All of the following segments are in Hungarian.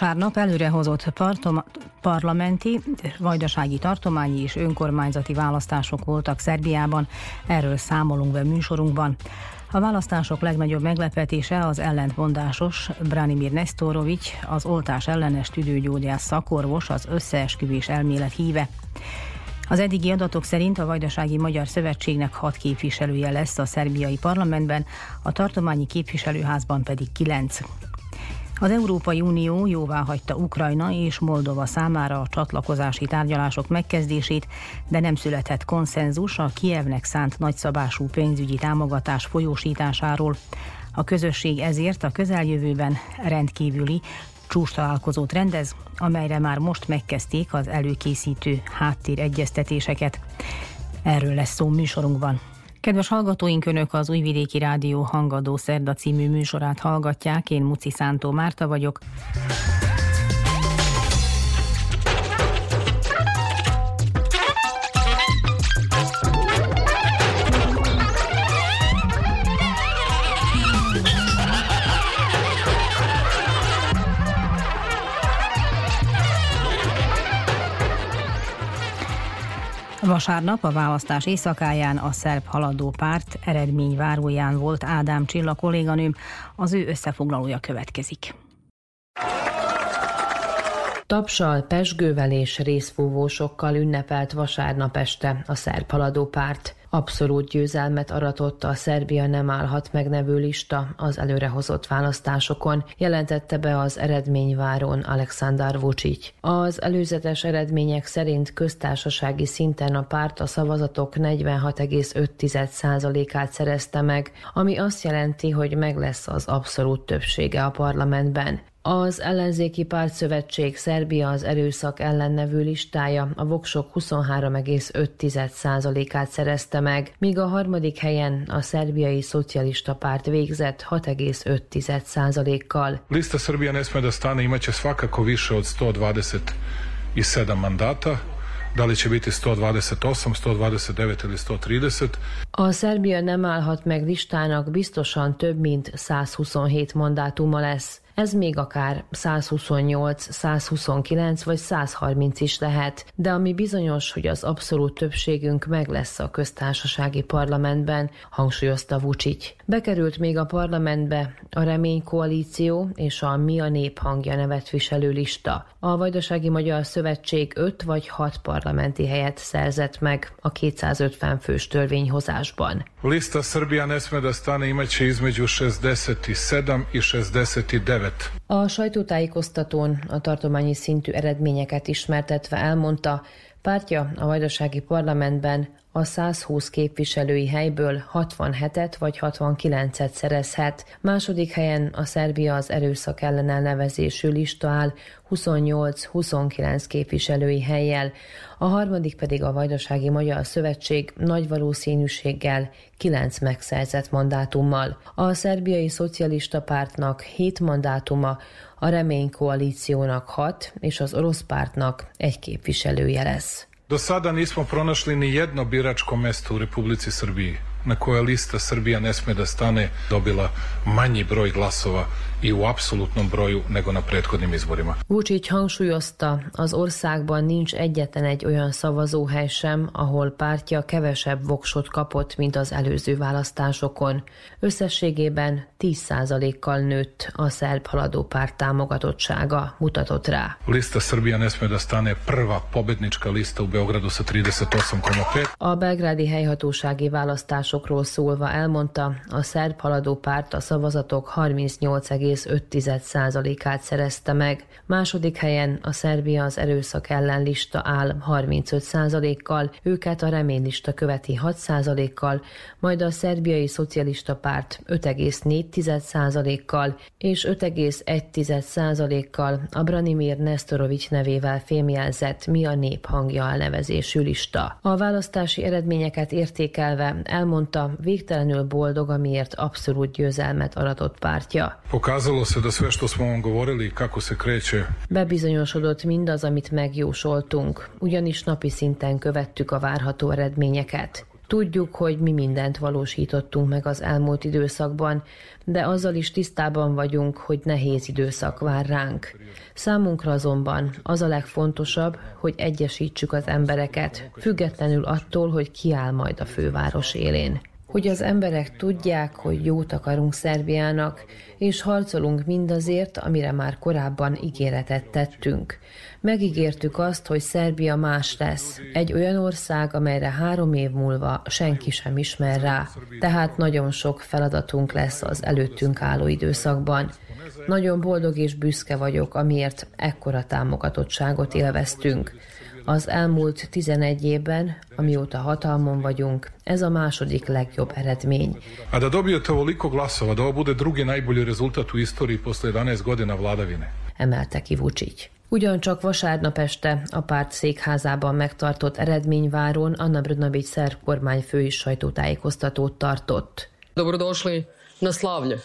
Vasárnap előrehozott parlamenti, vajdasági tartományi és önkormányzati választások voltak Szerbiában, erről számolunk be műsorunkban. A választások legnagyobb meglepetése az ellentmondásos Branimir Nestorovics, az oltás ellenes tüdőgyógyász szakorvos, az összeesküvés elmélet híve. Az eddigi adatok szerint a Vajdasági Magyar Szövetségnek hat képviselője lesz a szerbiai parlamentben, a tartományi képviselőházban pedig kilenc. Az Európai Unió jóvá hagyta Ukrajna és Moldova számára a csatlakozási tárgyalások megkezdését, de nem született konszenzus a Kievnek szánt nagyszabású pénzügyi támogatás folyósításáról. A közösség ezért a közeljövőben rendkívüli csúcs találkozót rendez, amelyre már most megkezdték az előkészítő háttéregyeztetéseket. Erről lesz szó műsorunkban. Kedves hallgatóink, Önök az Újvidéki Rádió Hangadó Szerda című műsorát hallgatják. Én Muci Szántó Márta vagyok. Vasárnap a választás éjszakáján a szerb haladó párt eredményváróján volt Ádám Csilla kolléganőm, az ő összefoglalója következik. Tapsal, pesgővel és részfúvósokkal ünnepelt vasárnap este a szerb haladó párt. Abszolút győzelmet aratott a Szerbia nem állhat meg nevű lista az előrehozott választásokon, jelentette be az eredményváron Alexander Vucic. Az előzetes eredmények szerint köztársasági szinten a párt a szavazatok 46,5%-át szerezte meg, ami azt jelenti, hogy meg lesz az abszolút többsége a parlamentben. Az ellenzéki pártszövetség Szerbia az erőszak ellen nevű listája a voksok 23,5%-át szerezte meg, míg a harmadik helyen a szerbiai szocialista párt végzett 6,5%-kal. Lista Srbija ne sme da stane, imaće svakako više od 127 mandata, da li će biti 128, 129 ili 130. A Szerbia nem állhat meg listának biztosan több mint 127 mandátuma lesz. Ez még akár 128, 129 vagy 130 is lehet, de ami bizonyos, hogy az abszolút többségünk meg lesz a köztársasági parlamentben, hangsúlyozta Vucic. Bekerült még a parlamentbe a Remény Koalíció és a Mi a Nép hangja nevet viselő lista. A Vajdasági Magyar Szövetség 5 vagy 6 parlamenti helyet szerzett meg a 250 fős törvényhozásban. Lista Srbija ne sme da stane imaće između 67 i 69 lett. A sajtótájékoztatón a tartományi szintű eredményeket ismertetve elmondta, pártja a vajdasági parlamentben a 120 képviselői helyből 67-et vagy 69-et szerezhet. Második helyen a Szerbia az erőszak ellen elnevezésű lista áll 28-29 képviselői helyjel, a harmadik pedig a Vajdasági Magyar Szövetség nagy valószínűséggel 9 megszerzett mandátummal. A szerbiai szocialista pártnak 7 mandátuma, a Remény koalíciónak 6 és az orosz pártnak egy képviselője lesz. Do sada nismo pronašli ni jedno biračko mesto u Republici Srbiji na kojoj lista Srbija ne sme da stane dobila manji broj glasova i u apsolutnom broju nego na prethodnim izborima. Vučić hangsúlyozta, az országban nincs egyetlen egy olyan szavazóhely sem, ahol pártja kevesebb voksot kapott, mint az előző választásokon. Összességében 10%-kal nőtt a szerb haladó párt támogatottsága, mutatott rá. Lista Srbija ne sme da stane prva pobednička lista u Beogradu sa 38,5. A belgrádi helyhatósági választásokról szólva elmondta, a szerb haladó párt a szavazatok 38,5%-át szerezte meg. Második helyen a Szerbia az erőszak ellen lista áll 35%-kal, őket a reménylista követi 6%-kal, majd a szerbiai szocialista párt 5,4%-kal és 5,1%-kal a Branimir Nestorovics nevével fémjelzett Mi a nép hangja elnevezésű lista. A választási eredményeket értékelve elmondta, végtelenül boldog, amiért abszolút győzelmet aratott pártja. Pokazalo se da sve što smo vam govorili kako se kreće Bebizonyosodott mindaz, amit megjósoltunk, ugyanis napi szinten követtük a várható eredményeket. Tudjuk, hogy mi mindent valósítottunk meg az elmúlt időszakban, de azzal is tisztában vagyunk, hogy nehéz időszak vár ránk. Számunkra azonban az a legfontosabb, hogy egyesítsük az embereket, függetlenül attól, hogy ki áll majd a főváros élén hogy az emberek tudják, hogy jót akarunk Szerbiának, és harcolunk mindazért, amire már korábban ígéretet tettünk. Megígértük azt, hogy Szerbia más lesz, egy olyan ország, amelyre három év múlva senki sem ismer rá. Tehát nagyon sok feladatunk lesz az előttünk álló időszakban. Nagyon boldog és büszke vagyok, amiért ekkora támogatottságot élveztünk. Az elmúlt 11 évben, amióta hatalmon vagyunk, ez a második legjobb eredmény. A da dobijete ovoliko glasova, da ovo bude drugi najbolji rezultat u istoriji posle 11 godina vladavine. Emelte ki Vučić. Ugyancsak vasárnap este a párt székházában megtartott eredményváron Anna Brnabić szerb kormányfő is sajtótájékoztatót tartott. Dobrodošli na slavlje.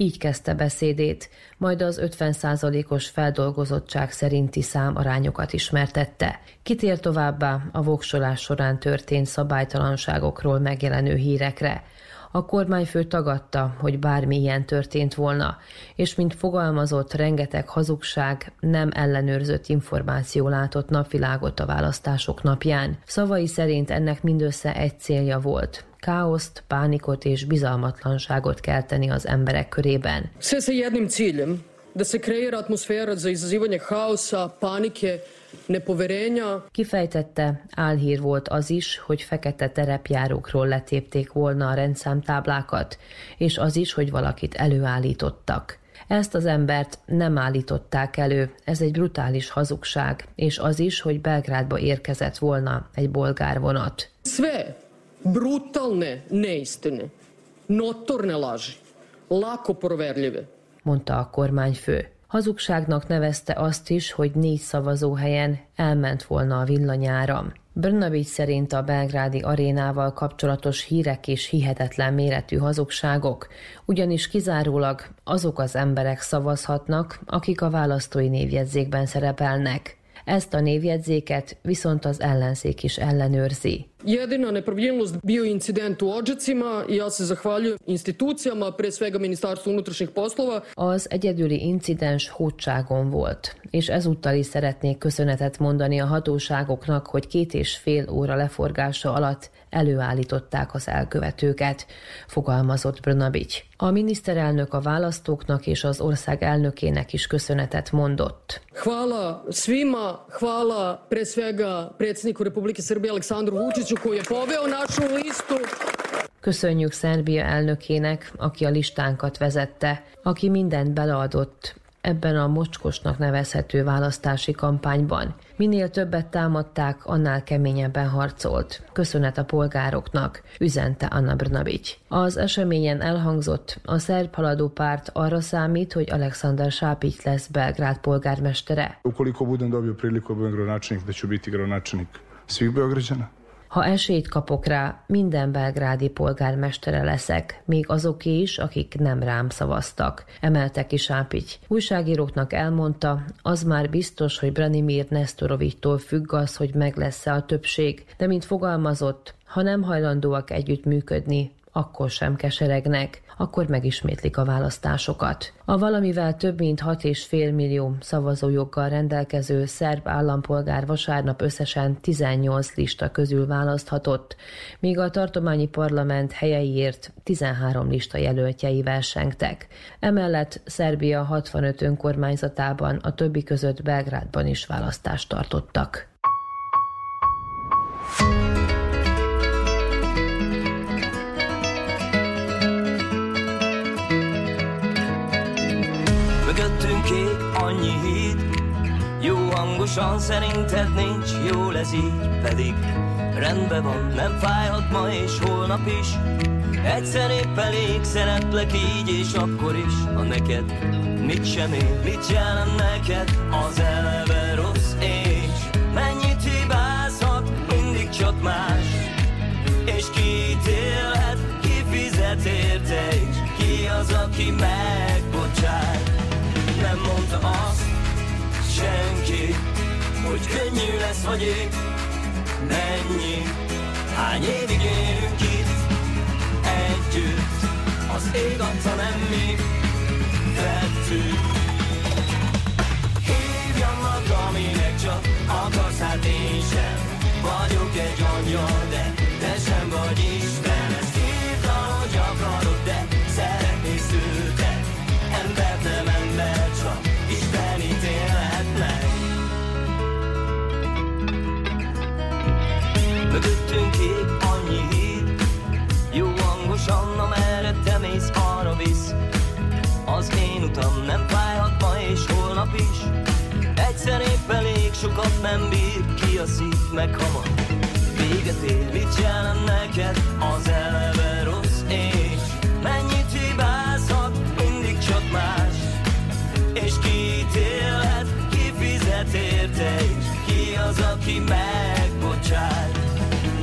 Így kezdte beszédét, majd az 50%-os feldolgozottság szerinti számarányokat ismertette. Kitér továbbá a voksolás során történt szabálytalanságokról megjelenő hírekre. A kormányfő tagadta, hogy bármi ilyen történt volna, és mint fogalmazott, rengeteg hazugság, nem ellenőrzött információ látott napvilágot a választások napján. Szavai szerint ennek mindössze egy célja volt, káoszt, pánikot és bizalmatlanságot kelteni az emberek körében. Sve sa jednim ciljem, da se kreira atmosfera za izazivanje haosa, panike, nepoverenja. Kifejtette, álhír volt az is, hogy fekete terepjárókról letépték volna a rendszámtáblákat, és az is, hogy valakit előállítottak. Ezt az embert nem állították elő, ez egy brutális hazugság, és az is, hogy Belgrádba érkezett volna egy bolgár vonat. Sve brutalne neistine, notorne laži, lako proverljive. mondta a kormányfő. Hazugságnak nevezte azt is, hogy négy szavazóhelyen elment volna a villanyáram. Brnavics szerint a belgrádi arénával kapcsolatos hírek és hihetetlen méretű hazugságok, ugyanis kizárólag azok az emberek szavazhatnak, akik a választói névjegyzékben szerepelnek. Ezt a névjegyzéket viszont az ellenzék is ellenőrzi. Jedina nepravilnost bio incident u Odžacima i ja se zahvaljujem institucijama, pre svega Ministarstvu unutrašnjih poslova. Az egyedüli incidens hódságon volt, és ezúttal is szeretnék köszönetet mondani a hatóságoknak, hogy két és fél óra leforgása alatt előállították az elkövetőket, fogalmazott Brnabics. A miniszterelnök a választóknak és az ország elnökének is köszönetet mondott. Hvala svima, hvala pre svega predsjedniku Republike Srbije Aleksandru Vučiću koji je poveo našu listu. Köszönjük Szerbia elnökének, aki a listánkat vezette, aki mindent beleadott ebben a mocskosnak nevezhető választási kampányban. Minél többet támadták, annál keményebben harcolt. Köszönet a polgároknak, üzente Anna Brnabic. Az eseményen elhangzott, a szerb haladó párt arra számít, hogy Alexander Sápic lesz Belgrád polgármestere. Ukoliko budem dobio priliku budem gradonačelnik, da ću biti gradonačelnik svih Beograđana. Ha esélyt kapok rá, minden belgrádi polgármestere leszek, még azoké is, akik nem rám szavaztak, emelte ki Sápics. Újságíróknak elmondta, az már biztos, hogy Branimir Nestorovittól függ az, hogy meg lesz-e a többség, de mint fogalmazott, ha nem hajlandóak együtt működni, akkor sem keseregnek, akkor megismétlik a választásokat. A valamivel több mint 6,5 millió szavazójoggal rendelkező szerb állampolgár vasárnap összesen 18 lista közül választhatott, míg a tartományi parlament helyeiért 13 lista jelöltjei versengtek. Emellett Szerbia 65 önkormányzatában, a többi között Belgrádban is választást tartottak. Annyi híd Jó hangosan szerinted nincs, jó ez így Pedig. Rendben van, nem fájhat ma és holnap is. Egyszer épp elég, szeretlek így és akkor is. Ha neked mit sem ér, mit jelent neked Az eleve rossz és. Mennyit hibázhat, mindig csak más. És ki ítélhet, ki fizet érte és Ki az, aki megbocsát nem mondta azt senki, hogy könnyű lesz vagy épp mennyi. Hány évig élünk itt együtt, az ég adta nem mi vettük. Hívjam magam, aminek csak akarsz, hát én sem vagyok egy angyal, sokat nem bír ki a szív, meg hamar Véget ér, mit jelent neked? Az eleve rossz és Mennyit hibázhat, mindig csak más. És ki ítélhet, ki fizet érte és ki az, aki megbocsát.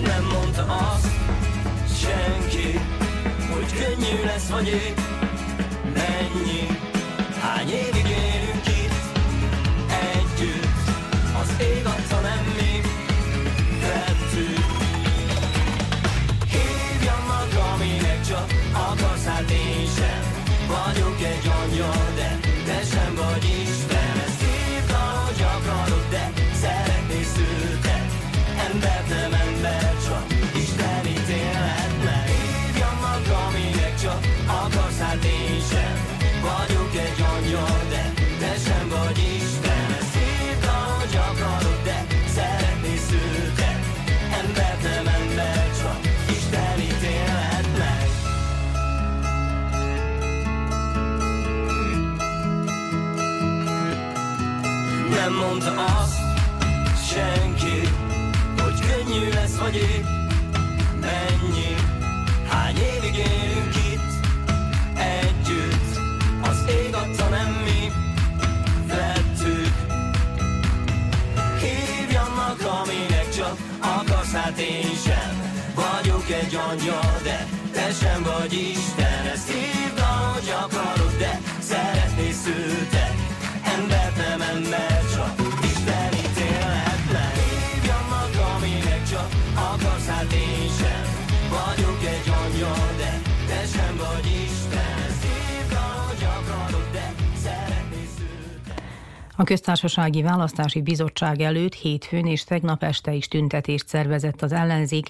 Nem mondta azt senki, hogy könnyű lesz vagy épp mennyi. Hány évig könnyű lesz vagy épp mennyi. Hány évig élünk itt együtt, az ég adta nem mi vettük. Hívjam magam, aminek csak akarsz, hát én sem vagyok egy angyal, de te sem vagy Isten. Ezt hívd, ahogy akarod, de szeretnél szültek. A köztársasági választási bizottság előtt hétfőn és tegnap este is tüntetést szervezett az ellenzék.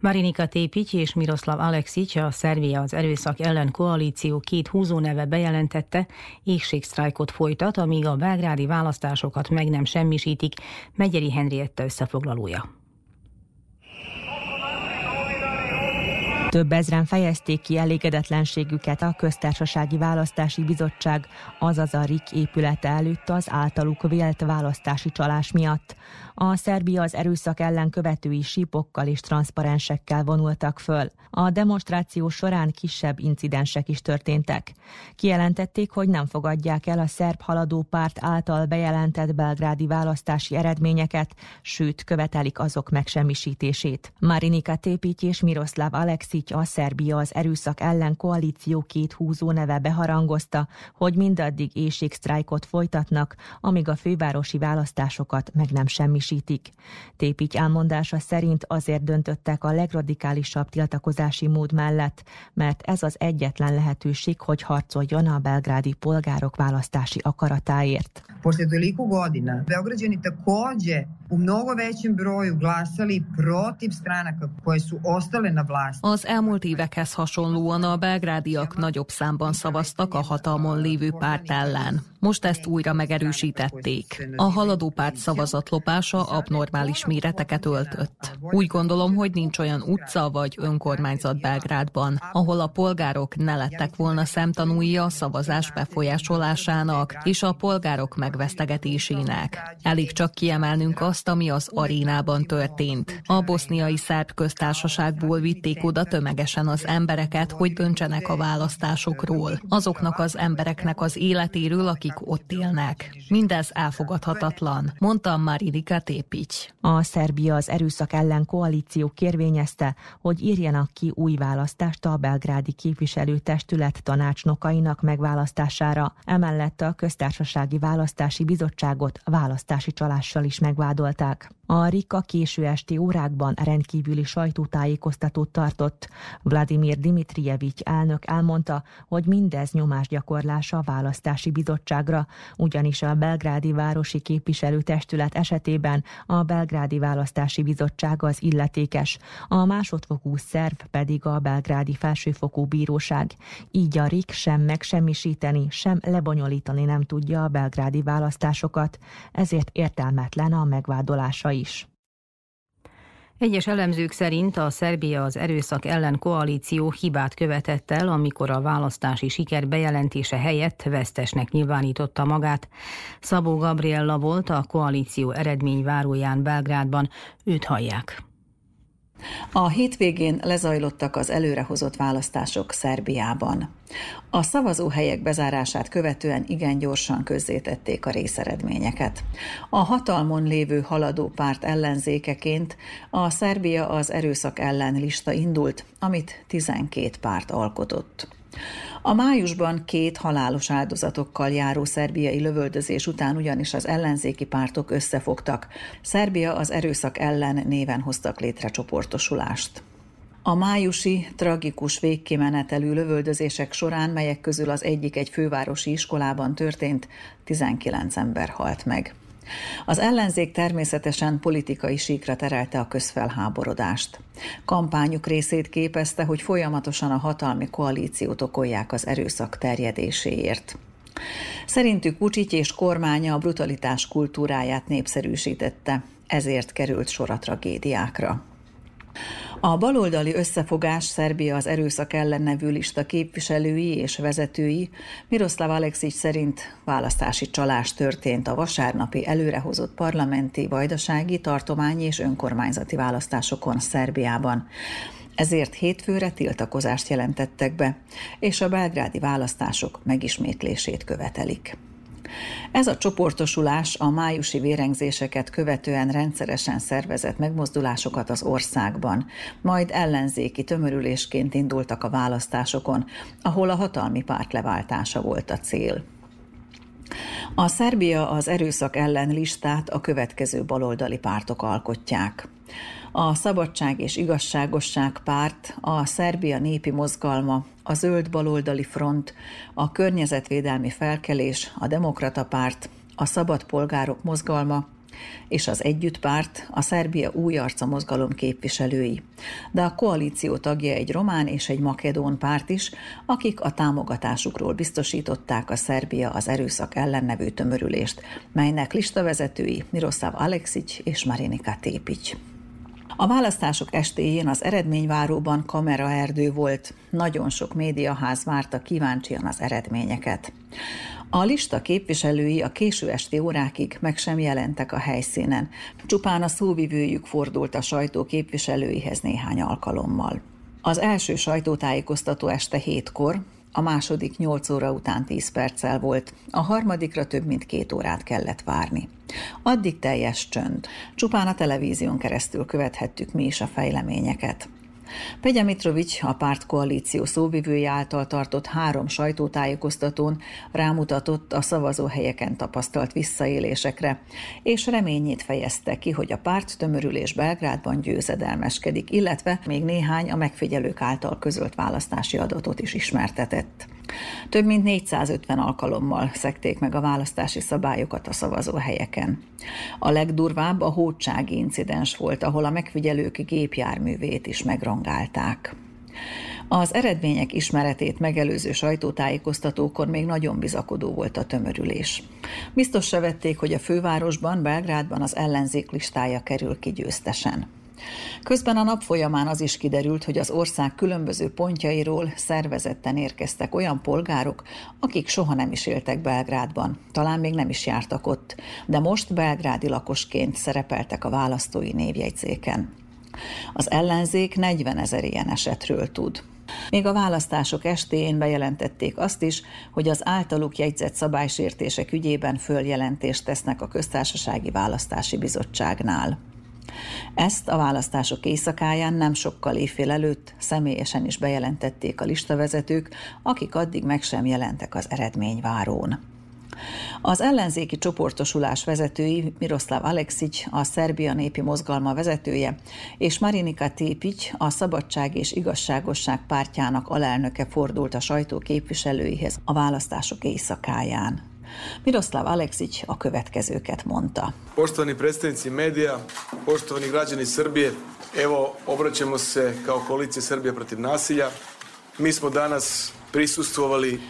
Marinika Tépity és Miroslav Alexic, a Szervia az erőszak ellen koalíció két húzóneve bejelentette, éhségsztrájkot folytat, amíg a belgrádi választásokat meg nem semmisítik, Megyeri Henrietta összefoglalója. Több ezren fejezték ki elégedetlenségüket a köztársasági választási bizottság, azaz a RIK épülete előtt az általuk vélt választási csalás miatt. A Szerbia az erőszak ellen követői sípokkal és transzparensekkel vonultak föl. A demonstráció során kisebb incidensek is történtek. Kijelentették, hogy nem fogadják el a szerb haladó párt által bejelentett belgrádi választási eredményeket, sőt követelik azok megsemmisítését. Marinika Tépity és Miroslav Alexic a Szerbia az erőszak ellen koalíció két húzó neve beharangozta, hogy mindaddig éjségsztrájkot folytatnak, amíg a fővárosi választásokat meg nem semmisítik. Tépics elmondása szerint azért döntöttek a legradikálisabb tiltakozási mód mellett, mert ez az egyetlen lehetőség, hogy harcoljon a belgrádi polgárok választási akaratáért. Posle toliko godina, Beograđani takođe u mnogo većem broju glasali protiv stranaka koje su ostale na vlasti. Az elmúlt évekhez hasonlóan a belgrádiak nagyobb számban szavaztak a hatalmon lévő párt ellen. Most ezt újra megerősítették. A haladó párt szavazatlopása abnormális méreteket öltött. Úgy gondolom, hogy nincs olyan utca vagy önkormányzat Belgrádban, ahol a polgárok ne lettek volna szemtanúi a szavazás befolyásolásának és a polgárok megvesztegetésének. Elég csak kiemelnünk azt, ami az arénában történt. A boszniai szerb köztársaságból vitték oda tömegesen az embereket, hogy döntsenek a választásokról. Azoknak az embereknek az életéről, akik ott élnek. Mindez elfogadhatatlan, mondta Marinika Tépics. A Szerbia az erőszak ellen koalíció kérvényezte, hogy írjanak ki új választást a belgrádi képviselőtestület tanácsnokainak megválasztására. Emellett a köztársasági választási bizottságot választási csalással is megvádolták. A Rika késő esti órákban rendkívüli sajtótájékoztatót tartott. Vladimir Dimitrijevics elnök elmondta, hogy mindez nyomásgyakorlása a választási bizottságra, ugyanis a belgrádi városi képviselőtestület esetében a belgrádi választási bizottság az illetékes, a másodfokú szerv pedig a belgrádi felsőfokú bíróság. Így a RIK sem megsemmisíteni, sem lebonyolítani nem tudja a belgrádi választásokat, ezért értelmetlen a megvádolása is. Egyes elemzők szerint a Szerbia az erőszak ellen koalíció hibát követett el, amikor a választási siker bejelentése helyett vesztesnek nyilvánította magát. Szabó Gabriella volt a koalíció eredményváróján Belgrádban, őt hallják. A hétvégén lezajlottak az előrehozott választások Szerbiában. A szavazóhelyek bezárását követően igen gyorsan közzétették a részeredményeket. A hatalmon lévő haladó párt ellenzékeként a Szerbia az erőszak ellen lista indult, amit 12 párt alkotott. A májusban két halálos áldozatokkal járó szerbiai lövöldözés után ugyanis az ellenzéki pártok összefogtak. Szerbia az erőszak ellen néven hoztak létre csoportosulást. A májusi tragikus végkimenetelű lövöldözések során, melyek közül az egyik egy fővárosi iskolában történt, 19 ember halt meg. Az ellenzék természetesen politikai síkra terelte a közfelháborodást. Kampányuk részét képezte, hogy folyamatosan a hatalmi koalíciót okolják az erőszak terjedéséért. Szerintük Vucic és kormánya a brutalitás kultúráját népszerűsítette, ezért került sor a tragédiákra. A baloldali összefogás Szerbia az erőszak ellen nevű lista képviselői és vezetői Miroslav Alexic szerint választási csalás történt a vasárnapi előrehozott parlamenti, vajdasági, tartományi és önkormányzati választásokon Szerbiában. Ezért hétfőre tiltakozást jelentettek be, és a belgrádi választások megismétlését követelik. Ez a csoportosulás a májusi vérengzéseket követően rendszeresen szervezett megmozdulásokat az országban, majd ellenzéki tömörülésként indultak a választásokon, ahol a hatalmi párt leváltása volt a cél. A Szerbia az erőszak ellen listát a következő baloldali pártok alkotják. A Szabadság és Igazságosság párt, a Szerbia Népi Mozgalma, a Zöld Baloldali Front, a Környezetvédelmi Felkelés, a Demokrata Párt, a Szabad Polgárok Mozgalma, és az Együttpárt, a Szerbia új arca mozgalom képviselői. De a koalíció tagja egy román és egy makedón párt is, akik a támogatásukról biztosították a Szerbia az erőszak ellen nevű tömörülést, melynek listavezetői Miroslav Alexic és Marinika Tépics. A választások estéjén az eredményváróban kameraerdő volt, nagyon sok médiaház várta kíváncsian az eredményeket. A lista képviselői a késő esti órákig meg sem jelentek a helyszínen, csupán a szóvivőjük fordult a sajtó képviselőihez néhány alkalommal. Az első sajtótájékoztató este hétkor, a második 8 óra után 10 perccel volt, a harmadikra több mint két órát kellett várni. Addig teljes csönd. Csupán a televízión keresztül követhettük mi is a fejleményeket. Pegya Mitrovics a pártkoalíció szóvivője által tartott három sajtótájékoztatón rámutatott a szavazóhelyeken tapasztalt visszaélésekre, és reményét fejezte ki, hogy a párt tömörülés Belgrádban győzedelmeskedik, illetve még néhány a megfigyelők által közölt választási adatot is ismertetett. Több mint 450 alkalommal szekték meg a választási szabályokat a szavazóhelyeken. A legdurvább a hódsági incidens volt, ahol a megfigyelők gépjárművét is megrongálták. Az eredmények ismeretét megelőző sajtótájékoztatókon még nagyon bizakodó volt a tömörülés. Biztos se vették, hogy a fővárosban, Belgrádban az ellenzék listája kerül ki győztesen. Közben a nap folyamán az is kiderült, hogy az ország különböző pontjairól szervezetten érkeztek olyan polgárok, akik soha nem is éltek Belgrádban, talán még nem is jártak ott, de most belgrádi lakosként szerepeltek a választói névjegyzéken. Az ellenzék 40 ezer ilyen esetről tud. Még a választások estén bejelentették azt is, hogy az általuk jegyzett szabálysértések ügyében följelentést tesznek a Köztársasági Választási Bizottságnál. Ezt a választások éjszakáján nem sokkal évfél előtt személyesen is bejelentették a listavezetők, akik addig meg sem jelentek az eredményvárón. Az ellenzéki csoportosulás vezetői Miroslav Aleksic, a Szerbia népi mozgalma vezetője, és Marinika Tépics, a Szabadság és Igazságosság pártjának alelnöke fordult a sajtó képviselőihez a választások éjszakáján. Miroslav Aleksić a következőket mondta. Poštovani predstavnici medija, poštovani građani Srbije, evo obraćamo se kao koalicija Srbija protiv nasilja. Mi smo danas prisustvovali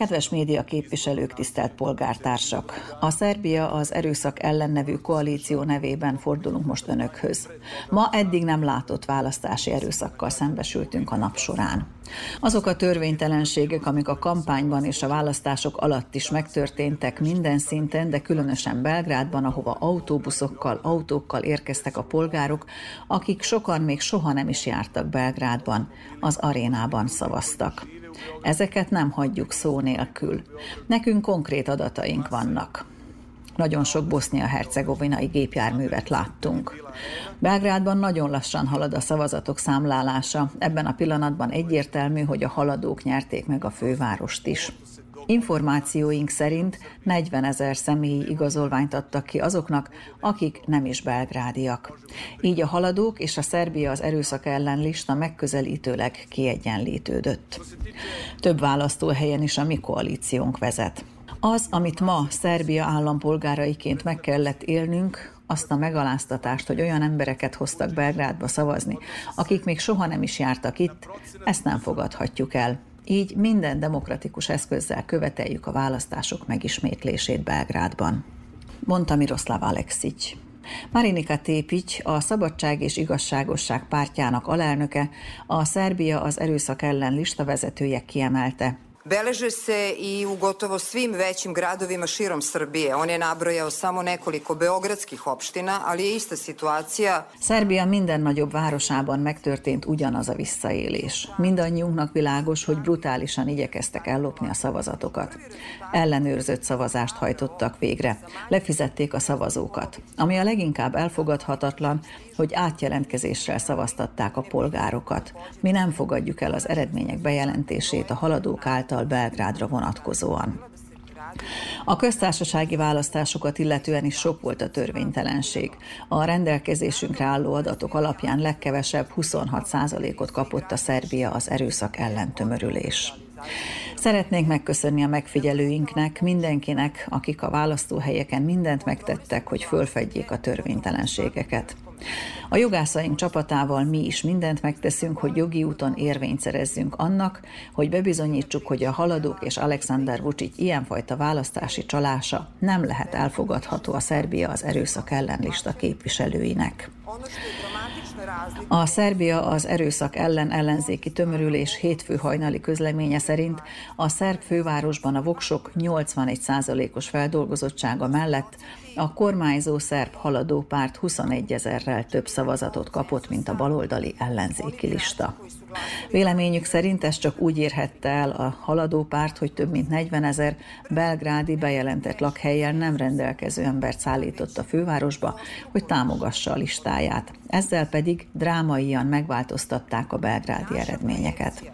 Kedves média képviselők, tisztelt polgártársak! A Szerbia az erőszak ellen nevű koalíció nevében fordulunk most önökhöz. Ma eddig nem látott választási erőszakkal szembesültünk a nap során. Azok a törvénytelenségek, amik a kampányban és a választások alatt is megtörténtek minden szinten, de különösen Belgrádban, ahova autóbuszokkal, autókkal érkeztek a polgárok, akik sokan még soha nem is jártak Belgrádban, az arénában szavaztak. Ezeket nem hagyjuk szó nélkül. Nekünk konkrét adataink vannak. Nagyon sok bosznia-hercegovinai gépjárművet láttunk. Belgrádban nagyon lassan halad a szavazatok számlálása. Ebben a pillanatban egyértelmű, hogy a haladók nyerték meg a fővárost is. Információink szerint 40 ezer személyi igazolványt adtak ki azoknak, akik nem is belgrádiak. Így a haladók és a Szerbia az erőszak ellen lista megközelítőleg kiegyenlítődött. Több választóhelyen is a mi koalíciónk vezet. Az, amit ma Szerbia állampolgáraiként meg kellett élnünk, azt a megaláztatást, hogy olyan embereket hoztak Belgrádba szavazni, akik még soha nem is jártak itt, ezt nem fogadhatjuk el. Így minden demokratikus eszközzel követeljük a választások megismétlését Belgrádban. Mondta Miroslav Alexic. Marinika Tépics, a Szabadság és Igazságosság pártjának alelnöke, a Szerbia az erőszak ellen lista vezetője kiemelte, Beleže se i u gotovo svim većim gradovima širom Srbije. On je nabrojao samo nekoliko beogradskih opština, ali je ista situacija. Szerbia minden nagyobb városában megtörtént ugyanaz a visszaélés. Mindannyiunknak világos, hogy brutálisan igyekeztek ellopni a szavazatokat. Ellenőrzött szavazást hajtottak végre. Lefizették a szavazókat. Ami a leginkább elfogadhatatlan, hogy átjelentkezéssel szavaztatták a polgárokat. Mi nem fogadjuk el az eredmények bejelentését a haladók által Belgrádra vonatkozóan. A köztársasági választásokat illetően is sok volt a törvénytelenség. A rendelkezésünkre álló adatok alapján legkevesebb 26%-ot kapott a Szerbia az erőszak ellen tömörülés. Szeretnénk megköszönni a megfigyelőinknek, mindenkinek, akik a választóhelyeken mindent megtettek, hogy fölfedjék a törvénytelenségeket. A jogászaink csapatával mi is mindent megteszünk, hogy jogi úton érvényt szerezzünk annak, hogy bebizonyítsuk, hogy a haladók és Alexander Vucic ilyenfajta választási csalása nem lehet elfogadható a Szerbia az erőszak ellenlista képviselőinek. A Szerbia az erőszak ellen ellenzéki tömörülés hétfő hajnali közleménye szerint a szerb fővárosban a voksok 81%-os feldolgozottsága mellett a kormányzó szerb haladó párt 21 ezerrel több szavazatot kapott, mint a baloldali ellenzéki lista. Véleményük szerint ez csak úgy érhette el a haladó párt, hogy több mint 40 ezer belgrádi bejelentett lakhelyel nem rendelkező embert szállított a fővárosba, hogy támogassa a listáját. Ezzel pedig drámaian megváltoztatták a belgrádi eredményeket.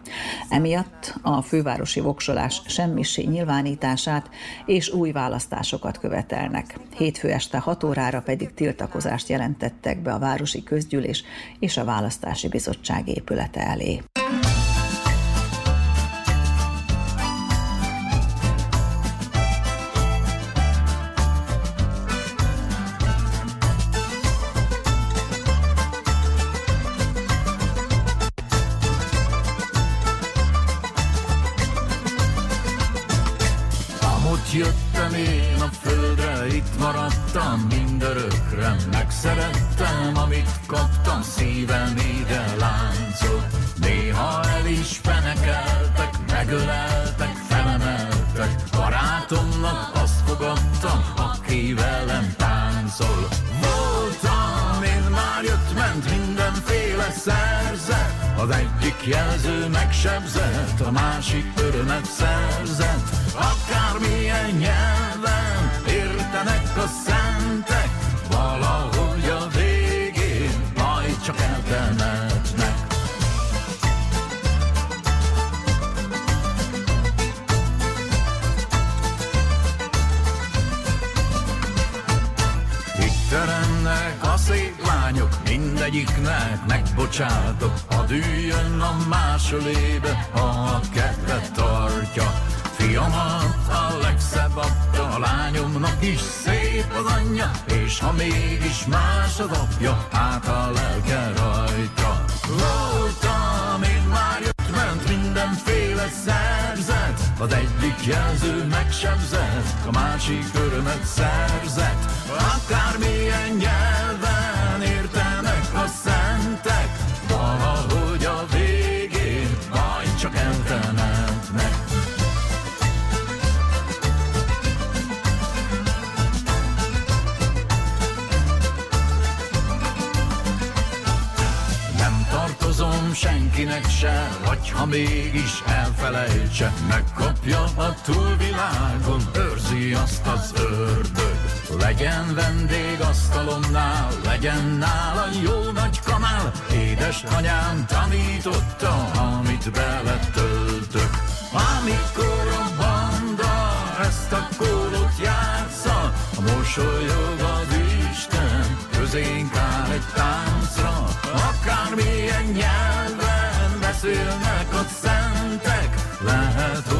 Emiatt a fővárosi voksolás semmisé nyilvánítását és új választásokat követelnek. Hétfő este 6 órára pedig tiltakozást jelentettek be a Városi Közgyűlés és a Választási Bizottság épülete elé. Jöttem én a földre, itt maradtam mindörökre, megszerettem, amit kaptam, egyik jelző megsebzett, a másik örömet szerzett, akármilyen nyelven értenek a szentek, mindegyiknek megbocsátok, ha üljön a másolébe, ha a kedvet tartja. Fiamat a legszebb adta, a lányomnak is szép az anyja, és ha mégis más az apja, hát a lelke rajta. Voltam, én már jött, ment mindenféle szerzet, az egyik jelző megsebzett, a másik örömet szerzett. Akármilyen nyelven senkinek se, vagy ha mégis elfelejtse, megkapja a túlvilágon, őrzi azt az ördög. Legyen vendég asztalomnál, legyen nála jó nagy kanál, édes anyám tanította, amit beletöltök. Amikor a banda ezt a kólot játsza, mosolyog az Isten, közénk áll egy táncra, akármilyen nyelven beszélnek a szentek, lehet,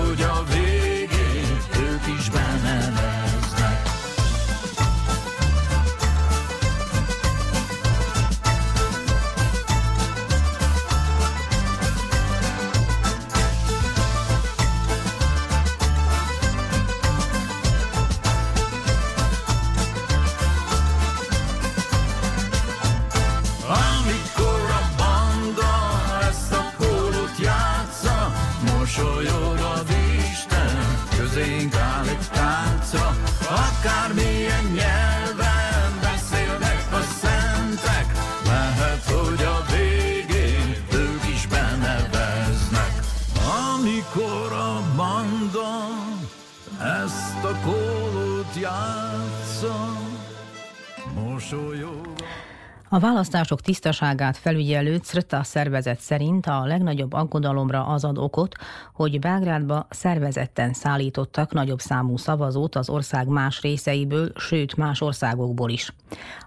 A választások tisztaságát felügyelő CRTA szervezet szerint a legnagyobb aggodalomra az ad okot, hogy Belgrádba szervezetten szállítottak nagyobb számú szavazót az ország más részeiből, sőt más országokból is.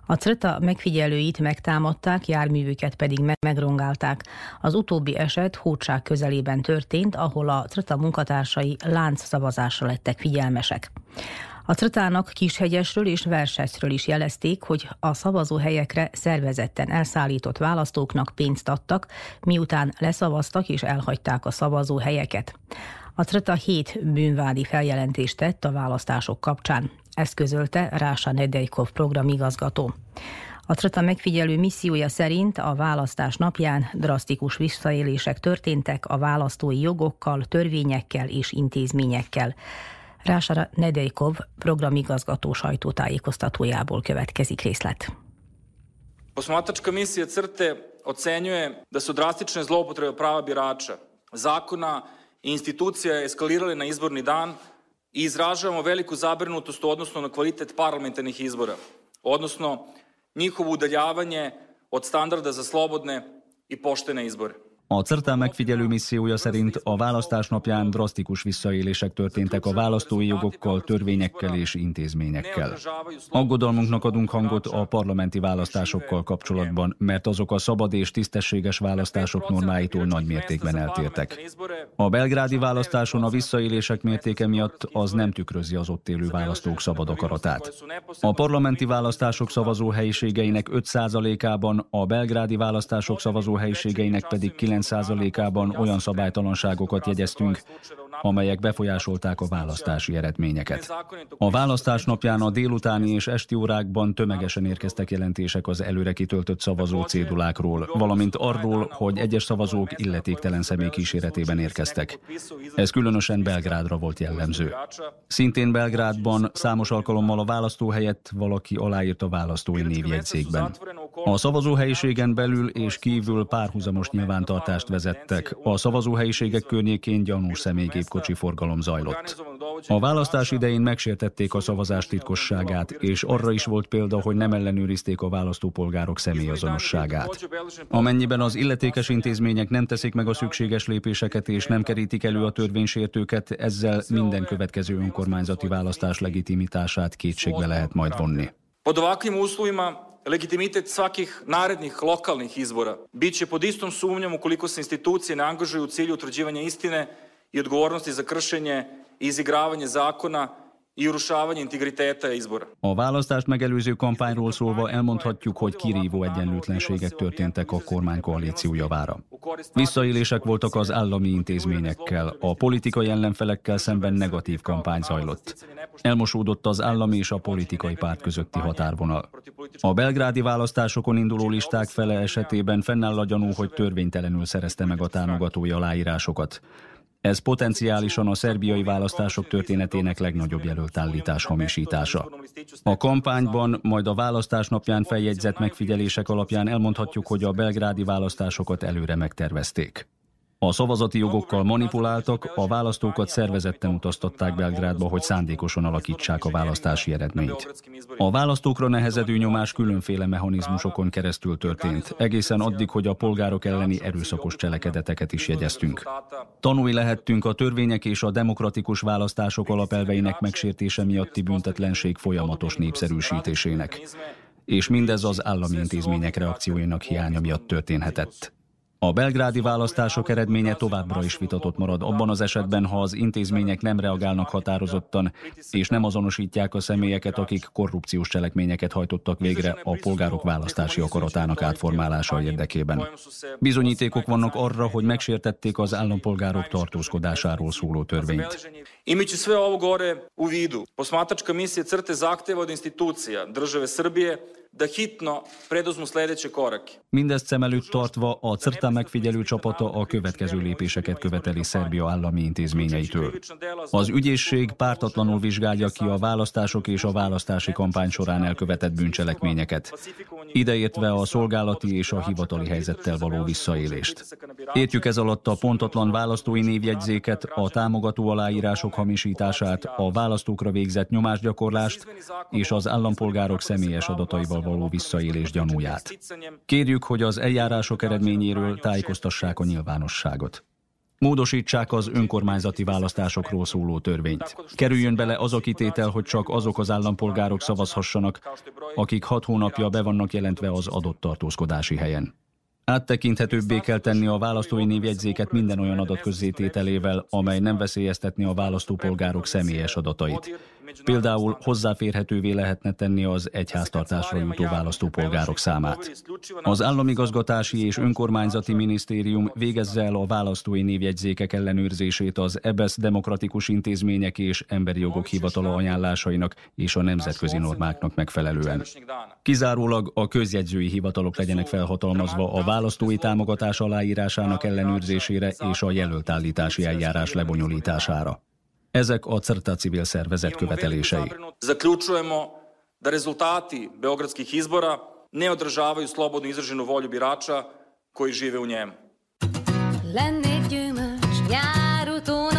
A CRTA megfigyelőit megtámadták, járművüket pedig meg- megrongálták. Az utóbbi eset Hódság közelében történt, ahol a CRTA munkatársai lánc szavazásra lettek figyelmesek. A Tratának Kishegyesről és Verseszről is jelezték, hogy a szavazóhelyekre szervezetten elszállított választóknak pénzt adtak, miután leszavaztak és elhagyták a szavazóhelyeket. A Trata hét bűnvádi feljelentést tett a választások kapcsán. Ezt közölte Rása Nedejkov programigazgató. A Trata megfigyelő missziója szerint a választás napján drasztikus visszaélések történtek a választói jogokkal, törvényekkel és intézményekkel. Rása Nedejkov programigazgató sajtótájékoztatójából következik részlet. Posmatračka misija CRTE ocenjuje da su drastične zloupotrebe prava birača, zakona i institucija eskalirale na izborni dan i izražavamo veliku zabrinutost u odnosu na kvalitet parlamentarnih izbora, odnosno njihovo udaljavanje od standarda za slobodne i poštene izbore. A CERTA megfigyelő missziója szerint a választás napján drasztikus visszaélések történtek a választói jogokkal, törvényekkel és intézményekkel. Aggodalmunknak adunk hangot a parlamenti választásokkal kapcsolatban, mert azok a szabad és tisztességes választások normáitól nagy mértékben eltértek. A belgrádi választáson a visszaélések mértéke miatt az nem tükrözi az ott élő választók szabad akaratát. A parlamenti választások szavazóhelyiségeinek 5%-ában, a belgrádi választások szavazóhelyiségeinek pedig 9 90%-ában olyan szabálytalanságokat jegyeztünk, amelyek befolyásolták a választási eredményeket. A választás napján a délutáni és esti órákban tömegesen érkeztek jelentések az előre kitöltött szavazó cédulákról, valamint arról, hogy egyes szavazók illetéktelen személy kíséretében érkeztek. Ez különösen Belgrádra volt jellemző. Szintén Belgrádban számos alkalommal a választó helyett valaki aláírt a választói névjegyzékben. A szavazóhelyiségen belül és kívül párhuzamos nyilvántartást vezettek. A szavazóhelyiségek környékén gyanús személygépkocsi forgalom zajlott. A választás idején megsértették a szavazás titkosságát, és arra is volt példa, hogy nem ellenőrizték a választópolgárok személyazonosságát. Amennyiben az illetékes intézmények nem teszik meg a szükséges lépéseket és nem kerítik elő a törvénysértőket, ezzel minden következő önkormányzati választás legitimitását kétségbe lehet majd vonni. Pod ovakvim uslovima legitimitet svakih narednih lokalnih izbora biće pod istom sumnjom ukoliko se institucije ne angažuju u cilju utvrđivanja istine i odgovornosti za kršenje i izigravanje zakona i urušavanje integriteta izbora. A választást megelőző kampányról szólva elmondhatjuk, hogy kirívó egyenlőtlenségek történtek a kormánykoalíció javára. Visszaélések voltak az állami intézményekkel, a politikai ellenfelekkel szemben negatív kampány zajlott. Elmosódott az állami és a politikai párt közötti határvonal. A belgrádi választásokon induló listák fele esetében fennáll a gyanú, hogy törvénytelenül szerezte meg a támogatói aláírásokat. Ez potenciálisan a szerbiai választások történetének legnagyobb jelölt állítás hamisítása. A kampányban, majd a választás napján feljegyzett megfigyelések alapján elmondhatjuk, hogy a belgrádi választásokat előre megtervezték. A szavazati jogokkal manipuláltak, a választókat szervezetten utaztatták Belgrádba, hogy szándékosan alakítsák a választási eredményt. A választókra nehezedő nyomás különféle mechanizmusokon keresztül történt, egészen addig, hogy a polgárok elleni erőszakos cselekedeteket is jegyeztünk. Tanúi lehettünk a törvények és a demokratikus választások alapelveinek megsértése miatti büntetlenség folyamatos népszerűsítésének. És mindez az állami intézmények reakcióinak hiánya miatt történhetett. A belgrádi választások eredménye továbbra is vitatott marad abban az esetben, ha az intézmények nem reagálnak határozottan, és nem azonosítják a személyeket, akik korrupciós cselekményeket hajtottak végre a polgárok választási akaratának átformálása érdekében. Bizonyítékok vannak arra, hogy megsértették az állampolgárok tartózkodásáról szóló törvényt. Imajući sve ovo gore u vidu, posmatračka misija CRTE zahteva od institucija države Srbije Mindezt szem előtt tartva a CERTA megfigyelő csapata a következő lépéseket követeli Szerbia állami intézményeitől. Az ügyészség pártatlanul vizsgálja ki a választások és a választási kampány során elkövetett bűncselekményeket, ideértve a szolgálati és a hivatali helyzettel való visszaélést. Értjük ez alatt a pontatlan választói névjegyzéket, a támogató aláírások hamisítását, a választókra végzett nyomásgyakorlást és az állampolgárok személyes adataival való visszaélés gyanúját. Kérjük, hogy az eljárások eredményéről tájékoztassák a nyilvánosságot. Módosítsák az önkormányzati választásokról szóló törvényt. Kerüljön bele az a kitétel, hogy csak azok az állampolgárok szavazhassanak, akik hat hónapja be vannak jelentve az adott tartózkodási helyen. Áttekinthetőbbé kell tenni a választói névjegyzéket minden olyan adat közzétételével, amely nem veszélyeztetni a választópolgárok személyes adatait. Például hozzáférhetővé lehetne tenni az egyháztartásra jutó választópolgárok számát. Az államigazgatási és önkormányzati minisztérium végezze el a választói névjegyzékek ellenőrzését az EBESZ demokratikus intézmények és emberi jogok hivatala ajánlásainak és a nemzetközi normáknak megfelelően. Kizárólag a közjegyzői hivatalok legyenek felhatalmazva a választói támogatás aláírásának ellenőrzésére és a jelöltállítási eljárás lebonyolítására. Ezek a CRTA civil szervezet követelései. Zaključujemo da rezultati beogradskih izbora ne održavaju slobodno izraženu volju birača koji žive u njemu. Lennék gyümölcs, járutónak kertben,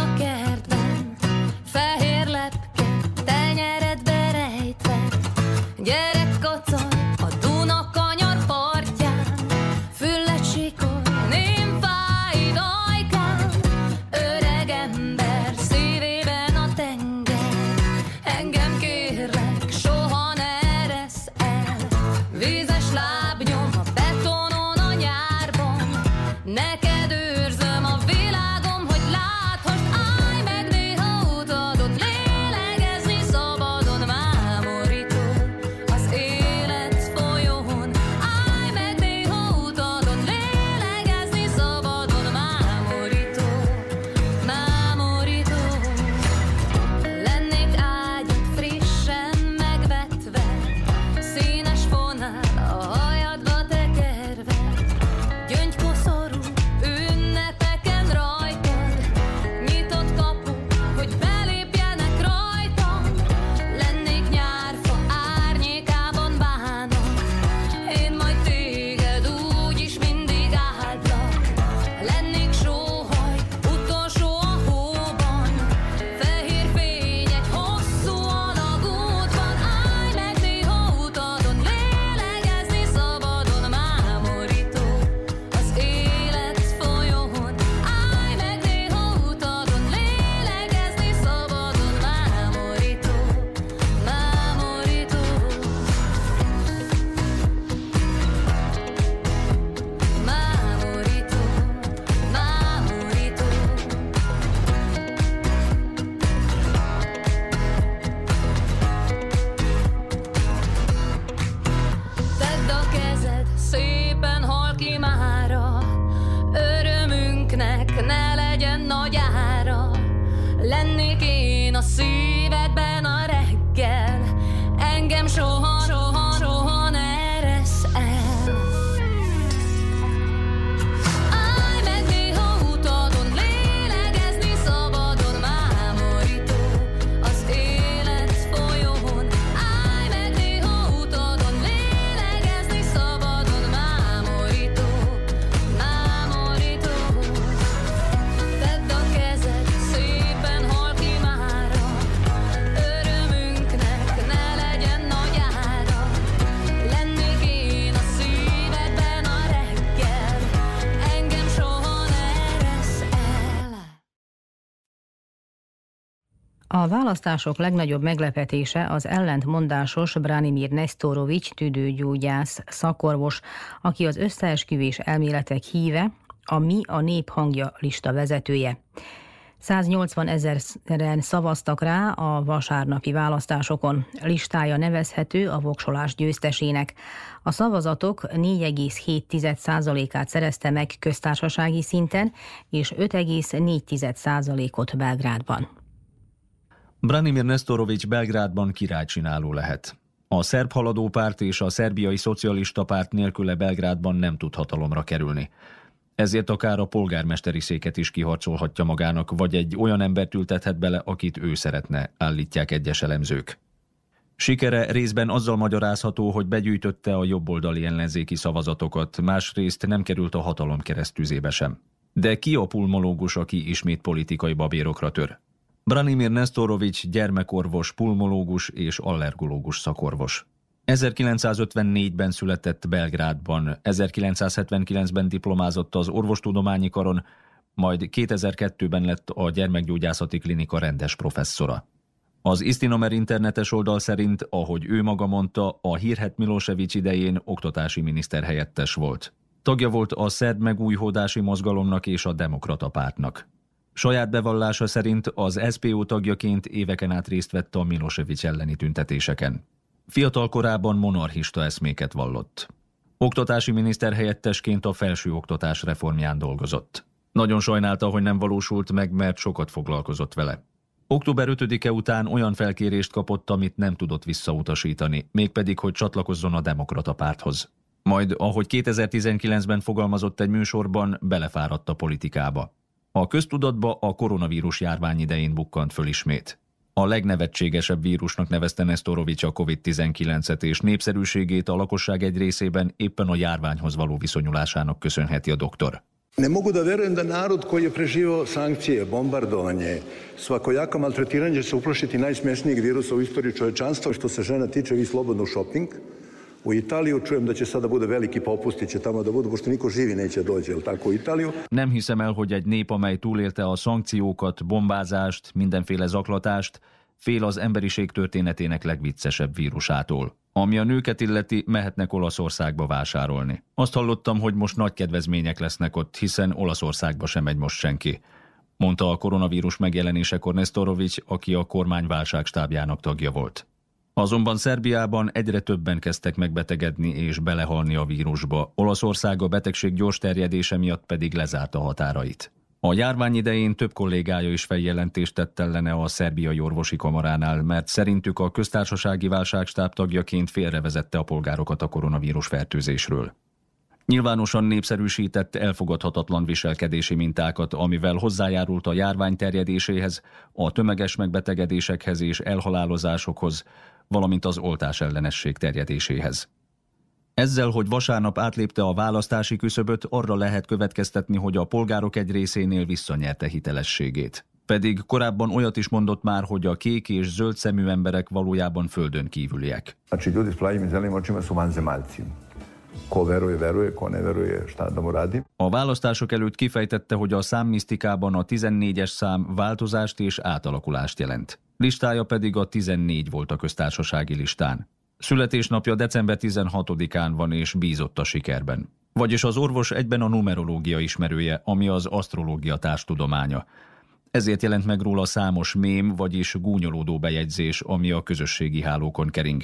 választások legnagyobb meglepetése az ellentmondásos Branimir Nestorovics tüdőgyógyász szakorvos, aki az összeesküvés elméletek híve, a Mi a Nép hangja lista vezetője. 180 ezeren szavaztak rá a vasárnapi választásokon. Listája nevezhető a voksolás győztesének. A szavazatok 4,7%-át szerezte meg köztársasági szinten, és 5,4%-ot Belgrádban. Branimir Nestorovics Belgrádban királycsináló lehet. A szerb haladó párt és a szerbiai szocialista párt nélküle Belgrádban nem tud hatalomra kerülni. Ezért akár a polgármesteri széket is kiharcolhatja magának, vagy egy olyan embert ültethet bele, akit ő szeretne, állítják egyes elemzők. Sikere részben azzal magyarázható, hogy begyűjtötte a jobboldali ellenzéki szavazatokat, másrészt nem került a hatalom keresztüzébe sem. De ki a pulmológus, aki ismét politikai babérokra tör? Branimir Nestorovics gyermekorvos, pulmológus és allergológus szakorvos. 1954-ben született Belgrádban, 1979-ben diplomázott az orvostudományi karon, majd 2002-ben lett a gyermekgyógyászati klinika rendes professzora. Az Istinomer internetes oldal szerint, ahogy ő maga mondta, a hírhet Milosevic idején oktatási miniszter helyettes volt. Tagja volt a szerb megújhódási mozgalomnak és a demokrata pártnak. Saját bevallása szerint az SPO tagjaként éveken át részt vett a Milosevic elleni tüntetéseken. Fiatal korában monarchista eszméket vallott. Oktatási miniszter helyettesként a felső oktatás reformján dolgozott. Nagyon sajnálta, hogy nem valósult meg, mert sokat foglalkozott vele. Október 5-e után olyan felkérést kapott, amit nem tudott visszautasítani, mégpedig, hogy csatlakozzon a demokrata párthoz. Majd, ahogy 2019-ben fogalmazott egy műsorban, belefáradt a politikába. A köztudatba a koronavírus járvány idején bukkant föl ismét. A legnevetségesebb vírusnak nevezte Nestorovics a COVID-19-et, és népszerűségét a lakosság egy részében éppen a járványhoz való viszonyulásának köszönheti a doktor. Ne mogu da verujem da narod koji je preživao sankcije, bombardovanje, svakojako maltretiranje će se uplašiti najsmješnijeg virusa u istoriji čovečanstva. Što se žena tiče, vi slobodno shopping. U Italiju čujem da će sada bude veliki popusti, će tamo da budu, pošto niko živi neće dođe, jel tako, u Italiju. Nem hiszem el, hogy egy nép, amely túlélte a szankciókat, bombázást, mindenféle zaklatást, fél az emberiség történetének legviccesebb vírusától. Ami a nőket illeti, mehetnek Olaszországba vásárolni. Azt hallottam, hogy most nagy kedvezmények lesznek ott, hiszen Olaszországba sem megy most senki. Mondta a koronavírus megjelenésekor Nestorovics, aki a kormány válságstábjának tagja volt. Azonban Szerbiában egyre többen kezdtek megbetegedni és belehalni a vírusba. Olaszország a betegség gyors terjedése miatt pedig lezárta határait. A járvány idején több kollégája is feljelentést tett ellene a szerbiai orvosi kamaránál, mert szerintük a köztársasági válságstáb tagjaként félrevezette a polgárokat a koronavírus fertőzésről. Nyilvánosan népszerűsített elfogadhatatlan viselkedési mintákat, amivel hozzájárult a járvány terjedéséhez, a tömeges megbetegedésekhez és elhalálozásokhoz, valamint az oltás ellenesség terjedéséhez. Ezzel, hogy vasárnap átlépte a választási küszöböt, arra lehet következtetni, hogy a polgárok egy részénél visszanyerte hitelességét. Pedig korábban olyat is mondott már, hogy a kék és zöld szemű emberek valójában földön kívüliek. Znači, ljudi s plavim i zelenim. Ko veruje, veruje, ko ne veruje, šta da mu radi. A választások előtt kifejtette, hogy a számmisztikában a 14-es szám változást és átalakulást jelent. Listája pedig a 14 volt a köztársasági listán. Születésnapja december 16-án van és bízott a sikerben. Vagyis az orvos egyben a numerológia ismerője, ami az asztrológia társtudománya. Ezért jelent meg róla számos mém, vagyis gúnyolódó bejegyzés, ami a közösségi hálókon kering.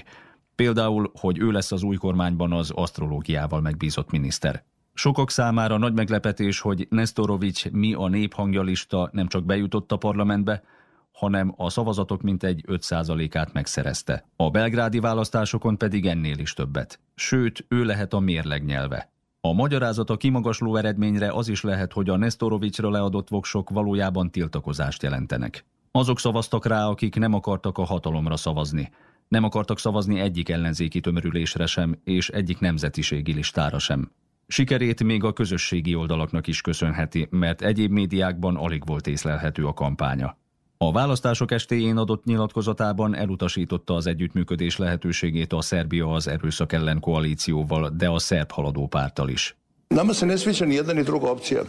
Például, hogy ő lesz az új kormányban az asztrológiával megbízott miniszter. Sokak számára nagy meglepetés, hogy Nestorovics mi a néphangja lista nem csak bejutott a parlamentbe, hanem a szavazatok mintegy 5%-át megszerezte. A belgrádi választásokon pedig ennél is többet. Sőt, ő lehet a mérleg nyelve. A magyarázat a kimagasló eredményre az is lehet, hogy a Nestorovicsra leadott voksok valójában tiltakozást jelentenek. Azok szavaztak rá, akik nem akartak a hatalomra szavazni. Nem akartak szavazni egyik ellenzéki tömörülésre sem, és egyik nemzetiségi listára sem. Sikerét még a közösségi oldalaknak is köszönheti, mert egyéb médiákban alig volt észlelhető a kampánya. A választások estéjén adott nyilatkozatában elutasította az együttműködés lehetőségét a Szerbia az erőszak ellen koalícióval, de a szerb haladó párttal is.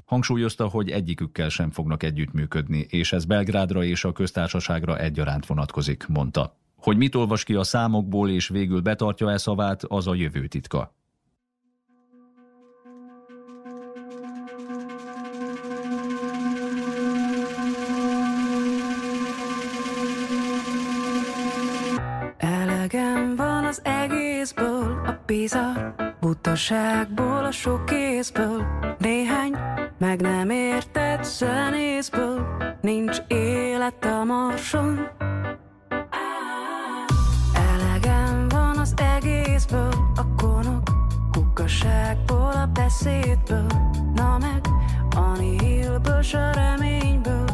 Hangsúlyozta, hogy egyikükkel sem fognak együttműködni, és ez Belgrádra és a köztársaságra egyaránt vonatkozik, mondta. Hogy mit olvas ki a számokból és végül betartja-e szavát, az a jövő titka. Elegem van az egészből, a pizza, butaságból, a sok kézből, néhány meg nem értett zenészből, nincs élet a marson. Kukaságból, a beszédből, na meg a a reményből,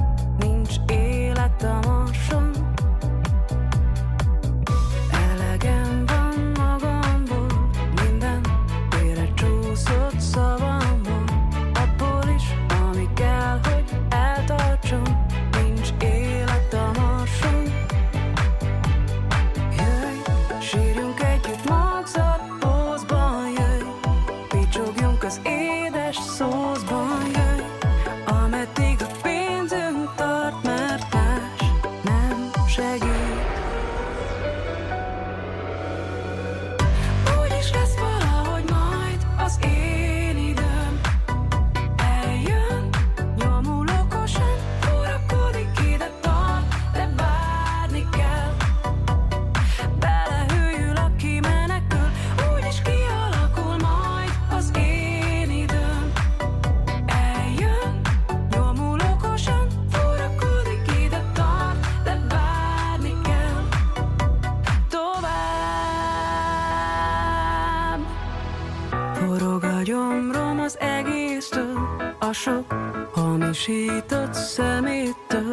a sok hamisított szeméttől,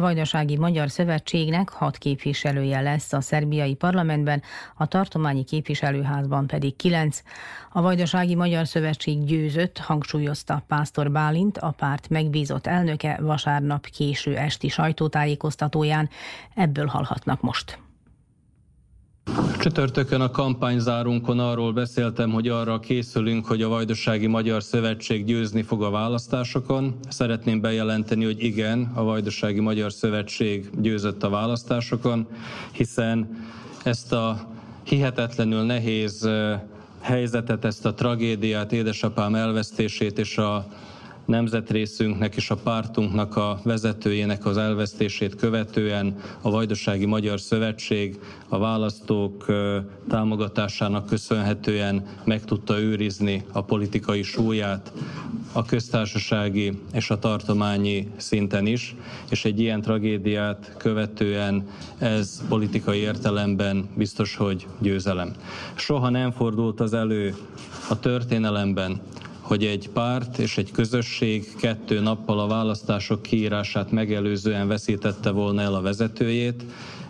A Vajdasági Magyar Szövetségnek hat képviselője lesz a szerbiai parlamentben, a tartományi képviselőházban pedig kilenc. A Vajdasági Magyar Szövetség győzött, hangsúlyozta Pásztor Bálint, a párt megbízott elnöke vasárnap késő esti sajtótájékoztatóján. Ebből hallhatnak most. Csütörtökön a kampányzárunkon arról beszéltem, hogy arra készülünk, hogy a Vajdasági Magyar Szövetség győzni fog a választásokon. Szeretném bejelenteni, hogy igen, a Vajdasági Magyar Szövetség győzött a választásokon, hiszen ezt a hihetetlenül nehéz helyzetet, ezt a tragédiát, édesapám elvesztését és a nemzetrészünknek és a pártunknak a vezetőjének az elvesztését követően a Vajdasági Magyar Szövetség a választók támogatásának köszönhetően meg tudta őrizni a politikai súlyát a köztársasági és a tartományi szinten is, és egy ilyen tragédiát követően ez politikai értelemben biztos, hogy győzelem. Soha nem fordult az elő a történelemben, hogy egy párt és egy közösség kettő nappal a választások kiírását megelőzően veszítette volna el a vezetőjét.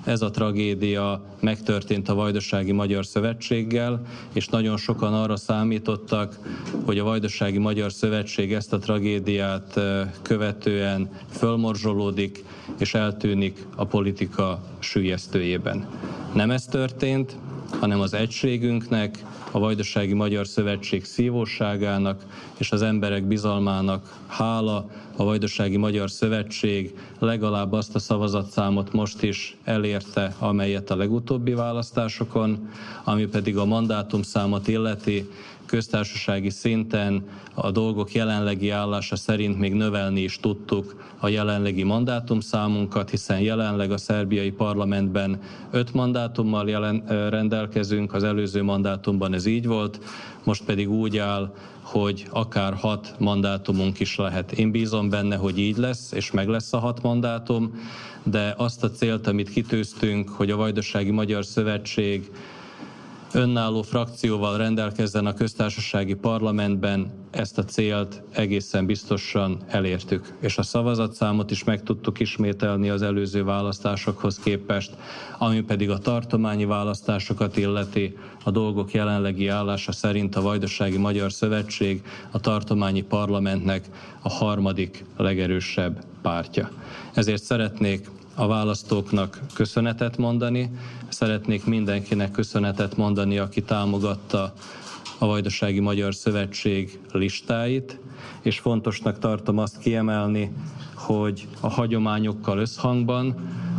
Ez a tragédia megtörtént a Vajdasági Magyar Szövetséggel, és nagyon sokan arra számítottak, hogy a Vajdasági Magyar Szövetség ezt a tragédiát követően fölmorzsolódik és eltűnik a politika sülyeztőjében. Nem ez történt, hanem az egységünknek, a Vajdasági Magyar Szövetség szívóságának és az emberek bizalmának hála. A Vajdasági Magyar Szövetség legalább azt a szavazatszámot most is elérte, amelyet a legutóbbi választásokon, ami pedig a mandátumszámot illeti, köztársasági szinten a dolgok jelenlegi állása szerint még növelni is tudtuk a jelenlegi mandátumszámunkat, hiszen jelenleg a szerbiai parlamentben öt mandátummal jelen, rendelkezünk, az előző mandátumban ez így volt, most pedig úgy áll, hogy akár hat mandátumunk is lehet. Én bízom benne, hogy így lesz, és meg lesz a hat mandátum, de azt a célt, amit kitűztünk, hogy a Vajdasági Magyar Szövetség önálló frakcióval rendelkezzen a köztársasági parlamentben, ezt a célt egészen biztosan elértük. És a szavazatszámot is meg tudtuk ismételni az előző választásokhoz képest, ami pedig a tartományi választásokat illeti, a dolgok jelenlegi állása szerint a Vajdasági Magyar Szövetség a tartományi parlamentnek a harmadik legerősebb pártja. Ezért szeretnék a választóknak köszönetet mondani. Szeretnék mindenkinek köszönetet mondani, aki támogatta a Vajdasági Magyar Szövetség listáit, és fontosnak tartom azt kiemelni, hogy a hagyományokkal összhangban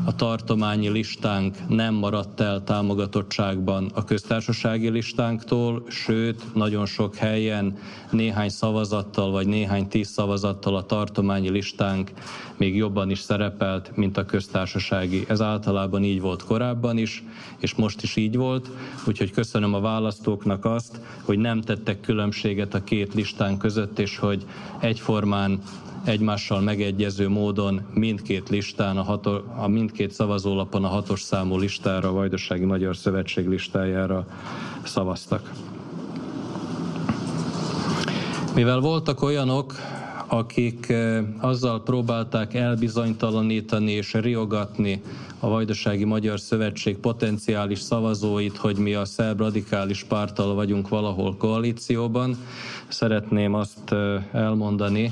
a tartományi listánk nem maradt el támogatottságban a köztársasági listánktól, sőt, nagyon sok helyen néhány szavazattal vagy néhány tíz szavazattal a tartományi listánk még jobban is szerepelt, mint a köztársasági. Ez általában így volt korábban is, és most is így volt, úgyhogy köszönöm a választóknak azt, hogy nem tettek különbséget a két listán között, és hogy egyformán egymással megegyező módon mindkét listán, a, hato, a mindkét szavazólapon a hatos számú listára, a Vajdasági Magyar Szövetség listájára szavaztak. Mivel voltak olyanok, akik azzal próbálták elbizonytalanítani és riogatni a Vajdasági Magyar Szövetség potenciális szavazóit, hogy mi a szerb radikális pártal vagyunk valahol koalícióban. Szeretném azt elmondani,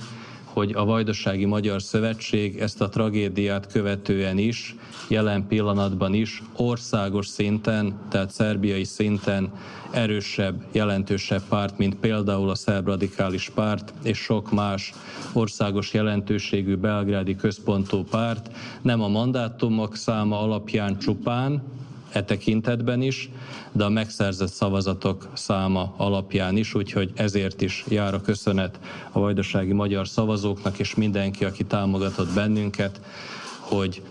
hogy a Vajdasági Magyar Szövetség ezt a tragédiát követően is, jelen pillanatban is országos szinten, tehát szerbiai szinten erősebb, jelentősebb párt, mint például a szerb radikális párt és sok más országos jelentőségű belgrádi központú párt. Nem a mandátumok száma alapján csupán, e tekintetben is, de a megszerzett szavazatok száma alapján is, úgyhogy ezért is jár a köszönet a vajdasági magyar szavazóknak és mindenki, aki támogatott bennünket, hogy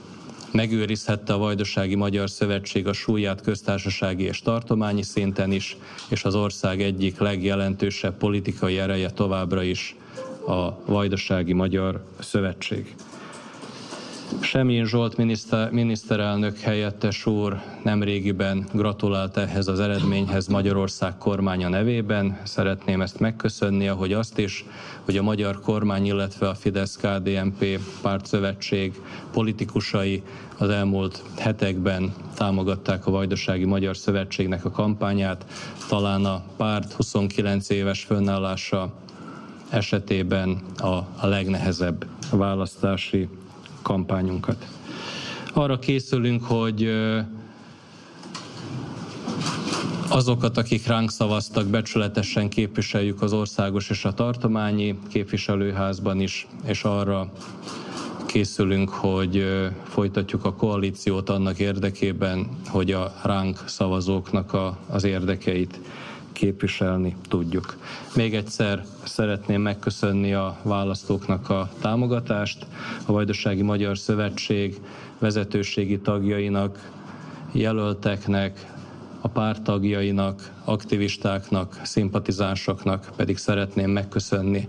megőrizhette a Vajdasági Magyar Szövetség a súlyát köztársasági és tartományi szinten is, és az ország egyik legjelentősebb politikai ereje továbbra is a Vajdasági Magyar Szövetség. Semjén Zsolt miniszter, miniszterelnök helyettes úr nemrégiben gratulált ehhez az eredményhez Magyarország kormánya nevében. Szeretném ezt megköszönni, ahogy azt is, hogy a magyar kormány, illetve a Fidesz-KDNP pártszövetség politikusai az elmúlt hetekben támogatták a Vajdasági Magyar Szövetségnek a kampányát. Talán a párt 29 éves fönnállása esetében a, a legnehezebb választási kampányunkat. Arra készülünk, hogy azokat, akik ránk szavaztak, becsületesen képviseljük az országos és a tartományi képviselőházban is, és arra készülünk, hogy folytatjuk a koalíciót annak érdekében, hogy a ránk szavazóknak a, az érdekeit képviselni tudjuk. Még egyszer szeretném megköszönni a választóknak a támogatást, a Vajdasági Magyar Szövetség vezetőségi tagjainak, jelölteknek, a pártagjainak, aktivistáknak, szimpatizánsoknak pedig szeretném megköszönni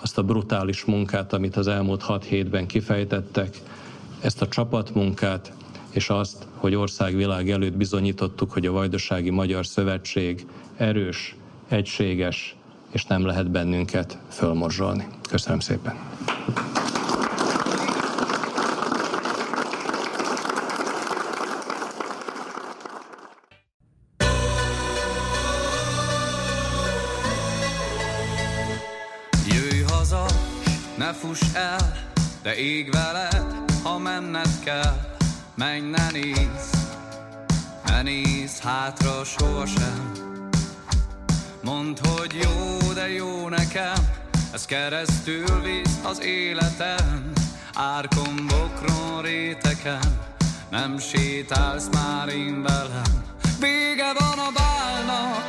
azt a brutális munkát, amit az elmúlt hat hétben kifejtettek, ezt a csapatmunkát, és azt, hogy országvilág előtt bizonyítottuk, hogy a Vajdasági Magyar Szövetség erős, egységes, és nem lehet bennünket fölmorzsolni. Köszönöm szépen! Fuss el, de ég veled, ha menned kell. Menj, ne nézz, ne nézz hátra sohasem. Mondd, hogy jó, de jó nekem, ez keresztül visz az életem. Árkon, bokron, réteken, nem sétálsz már én velem. Vége van a bálnak,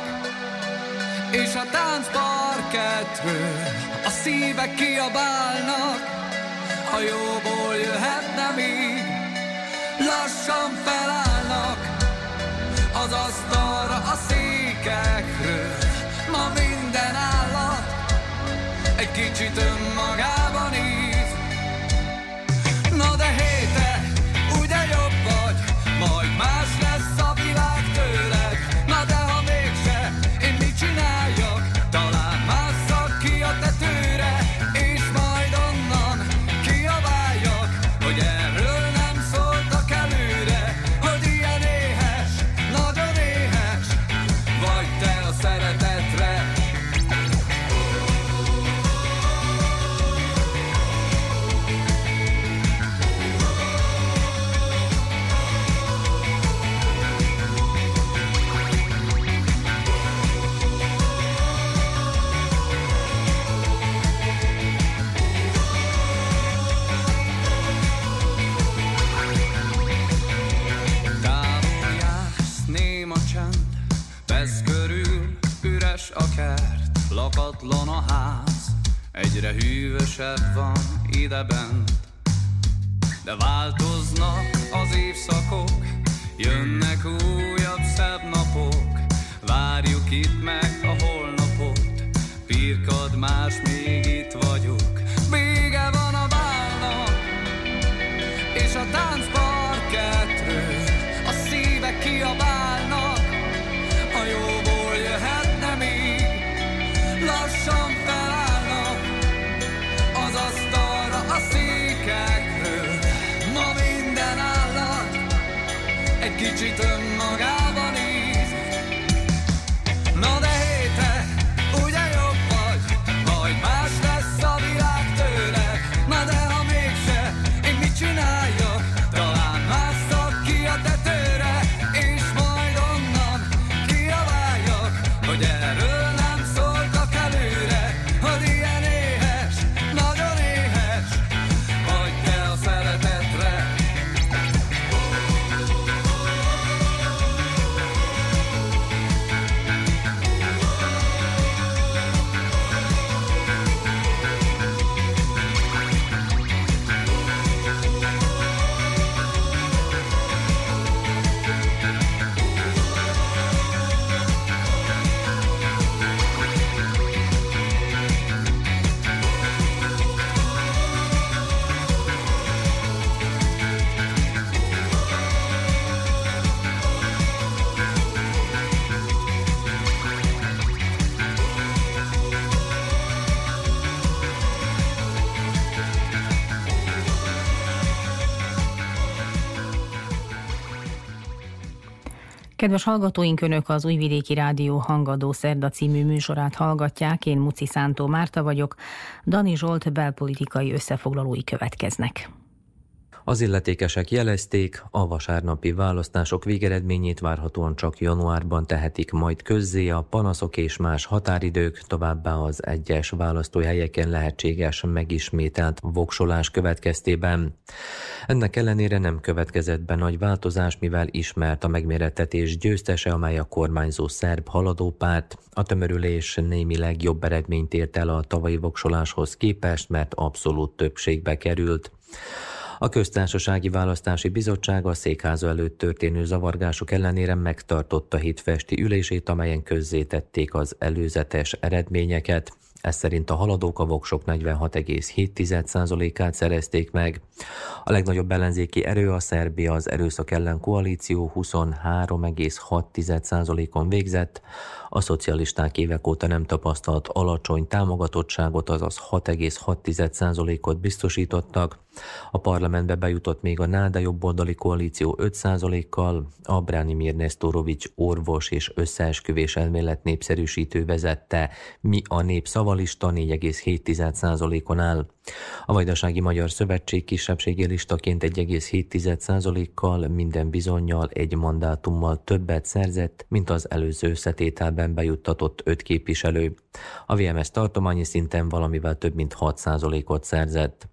és a táncparketről a szívek kiabálnak, a jóból jöhetne még, lassan felállnak az asztalra a székekről, que te dão. Lakatlan a ház, egyre hűvösebb van idebent. De változnak az évszakok, jönnek újabb szebb napok, várjuk itt meg a holnapot, pirkad más, még itt vagyok. Kedves hallgatóink, Önök az Újvidéki Rádió Hangadó Szerda című műsorát hallgatják. Én Muci Szántó Márta vagyok. Dani Zsolt belpolitikai összefoglalói következnek. Az illetékesek jelezték, a vasárnapi választások végeredményét várhatóan csak januárban tehetik majd közzé a panaszok és más határidők, továbbá az egyes választóhelyeken lehetséges megismételt voksolás következtében. Ennek ellenére nem következett be nagy változás, mivel ismert a megmérettetés győztese, amely a kormányzó szerb haladópárt. A tömörülés némileg jobb eredményt ért el a tavalyi voksoláshoz képest, mert abszolút többségbe került. A köztársasági választási bizottság a székháza előtt történő zavargások ellenére megtartotta hétfesti ülését, amelyen közzétették az előzetes eredményeket. Ez szerint a haladók a voksok 46,7%-át szerezték meg. A legnagyobb ellenzéki erő a Szerbia az erőszak ellen koalíció 23,6%-on végzett, a szocialisták évek óta nem tapasztalt alacsony támogatottságot, azaz 6,6%-ot biztosítottak. A parlamentbe bejutott még a Náda jobboldali koalíció 5%-kal, a Branimir Nestorovics orvos és összeesküvés elmélet népszerűsítő vezette, mi a nép szavalista 4,7%-on áll. A Vajdasági Magyar Szövetség kisebbségi listaként 1,7%-kal minden bizonyal egy mandátummal többet szerzett, mint az előző összetételben bejuttatott öt képviselő. A VMS tartományi szinten valamivel több mint 6%-ot szerzett.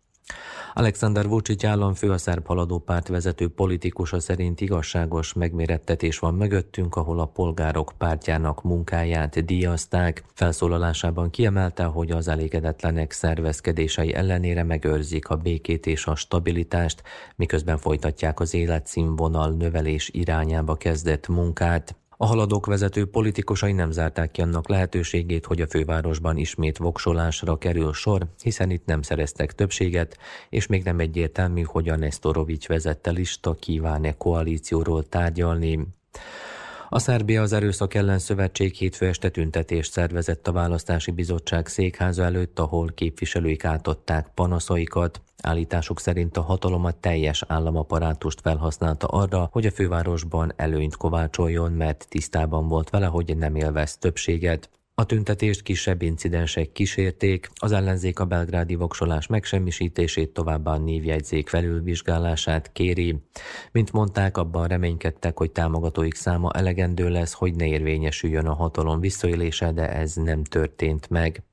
Alexander Vucic államfő a szerb haladó párt vezető politikusa szerint igazságos megmérettetés van mögöttünk, ahol a polgárok pártjának munkáját díjazták. Felszólalásában kiemelte, hogy az elégedetlenek szervezkedései ellenére megőrzik a békét és a stabilitást, miközben folytatják az életszínvonal növelés irányába kezdett munkát. A haladók vezető politikusai nem zárták ki annak lehetőségét, hogy a fővárosban ismét voksolásra kerül sor, hiszen itt nem szereztek többséget, és még nem egyértelmű, hogy a Nestorovics vezette lista kíván-e koalícióról tárgyalni. A Szerbia az Erőszak ellen szövetség hétfő este tüntetést szervezett a választási bizottság székháza előtt, ahol képviselőik átadták panaszaikat. Állításuk szerint a hatalom a teljes államaparátust felhasználta arra, hogy a fővárosban előnyt kovácsoljon, mert tisztában volt vele, hogy nem élvez többséget. A tüntetést kisebb incidensek kísérték, az ellenzék a belgrádi voksolás megsemmisítését, továbbá a névjegyzék felülvizsgálását kéri. Mint mondták, abban reménykedtek, hogy támogatóik száma elegendő lesz, hogy ne érvényesüljön a hatalom visszaélése, de ez nem történt meg.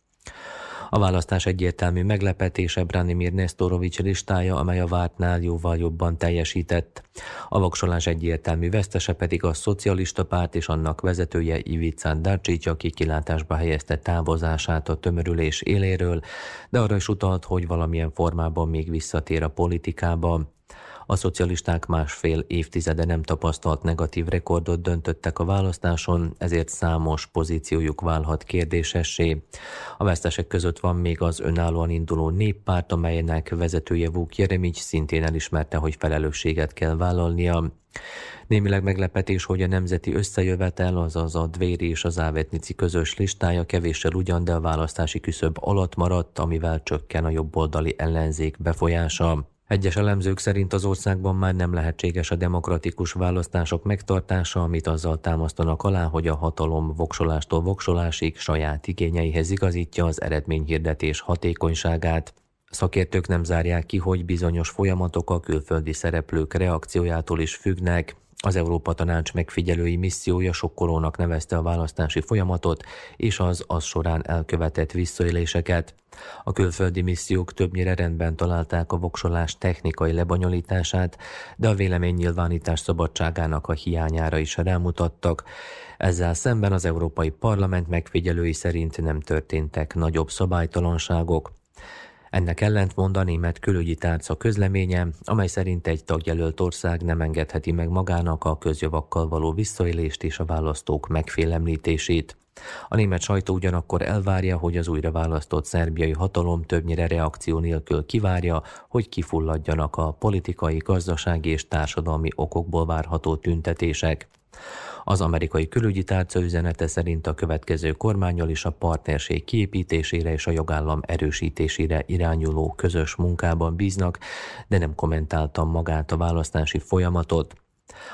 A választás egyértelmű meglepetése Branimir Nestorovics listája, amely a vártnál jóval jobban teljesített. A voksolás egyértelmű vesztese pedig a szocialista párt és annak vezetője Ivica Darcsics, aki kilátásba helyezte távozását a tömörülés éléről, de arra is utalt, hogy valamilyen formában még visszatér a politikába. A szocialisták másfél évtizede nem tapasztalt negatív rekordot döntöttek a választáson, ezért számos pozíciójuk válhat kérdésessé. A vesztesek között van még az önállóan induló néppárt, amelynek vezetője Vuk Jeremics szintén elismerte, hogy felelősséget kell vállalnia. Némileg meglepetés, hogy a nemzeti összejövetel, azaz a Dvéri és az Ávetnici közös listája kevéssel ugyan, de a választási küszöb alatt maradt, amivel csökken a jobboldali ellenzék befolyása. Egyes elemzők szerint az országban már nem lehetséges a demokratikus választások megtartása, amit azzal támasztanak alá, hogy a hatalom voksolástól voksolásig saját igényeihez igazítja az eredményhirdetés hatékonyságát. Szakértők nem zárják ki, hogy bizonyos folyamatok a külföldi szereplők reakciójától is függnek, az Európa Tanács megfigyelői missziója sokkolónak nevezte a választási folyamatot és az az során elkövetett visszaéléseket. A külföldi missziók többnyire rendben találták a voksolás technikai lebonyolítását, de a véleménynyilvánítás szabadságának a hiányára is rámutattak. Ezzel szemben az Európai Parlament megfigyelői szerint nem történtek nagyobb szabálytalanságok. Ennek ellentmond a német külügyi tárca közleménye, amely szerint egy tagjelölt ország nem engedheti meg magának a közjavakkal való visszaélést és a választók megfélemlítését. A német sajtó ugyanakkor elvárja, hogy az újra választott szerbiai hatalom többnyire reakció nélkül kivárja, hogy kifulladjanak a politikai, gazdasági és társadalmi okokból várható tüntetések. Az amerikai külügyi tárca üzenete szerint a következő kormányal is a partnerség kiépítésére és a jogállam erősítésére irányuló közös munkában bíznak, de nem kommentáltam magát a választási folyamatot.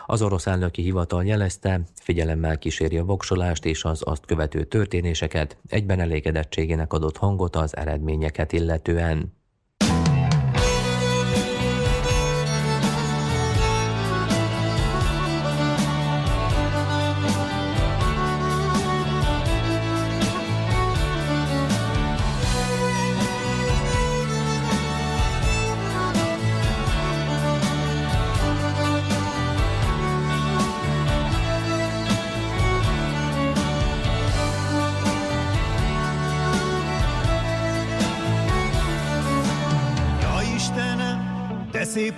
Az orosz elnöki hivatal jelezte, figyelemmel kíséri a voksolást és az azt követő történéseket, egyben elégedettségének adott hangot az eredményeket illetően.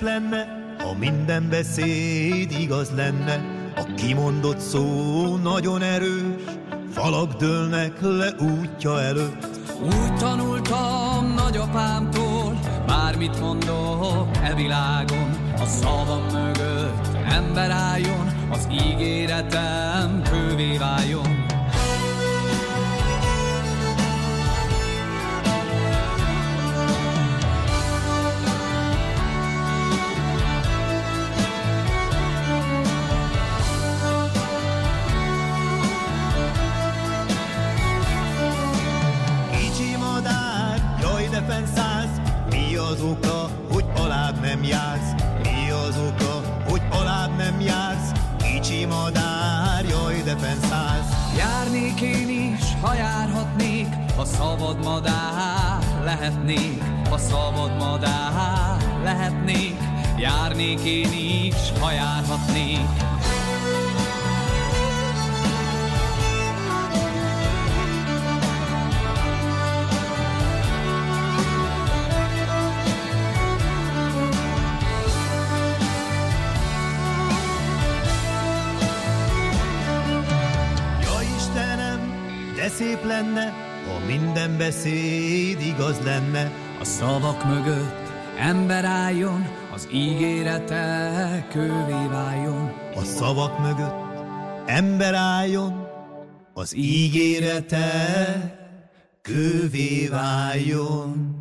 Lenne, ha minden beszéd igaz lenne, a kimondott szó nagyon erős, falak dőlnek le útja előtt. Úgy tanultam nagyapámtól, bármit mondok e világon, a szavam mögött ember álljon, az ígéretem kővé váljon. Fennszállsz, mi az oka, hogy alább nem jársz? Mi az oka, hogy alább nem jársz? Kicsi madár, jaj de fennszállsz. Járnék én is, ha járhatnék, ha szabad madár lehetnék, ha szabad madár lehetnék. Járnék én is, ha járhatnék. Szép lenne, ha minden beszéd igaz lenne. A szavak mögött ember álljon, az ígérete kővé váljon. A szavak mögött ember álljon, az ígérete kővé váljon.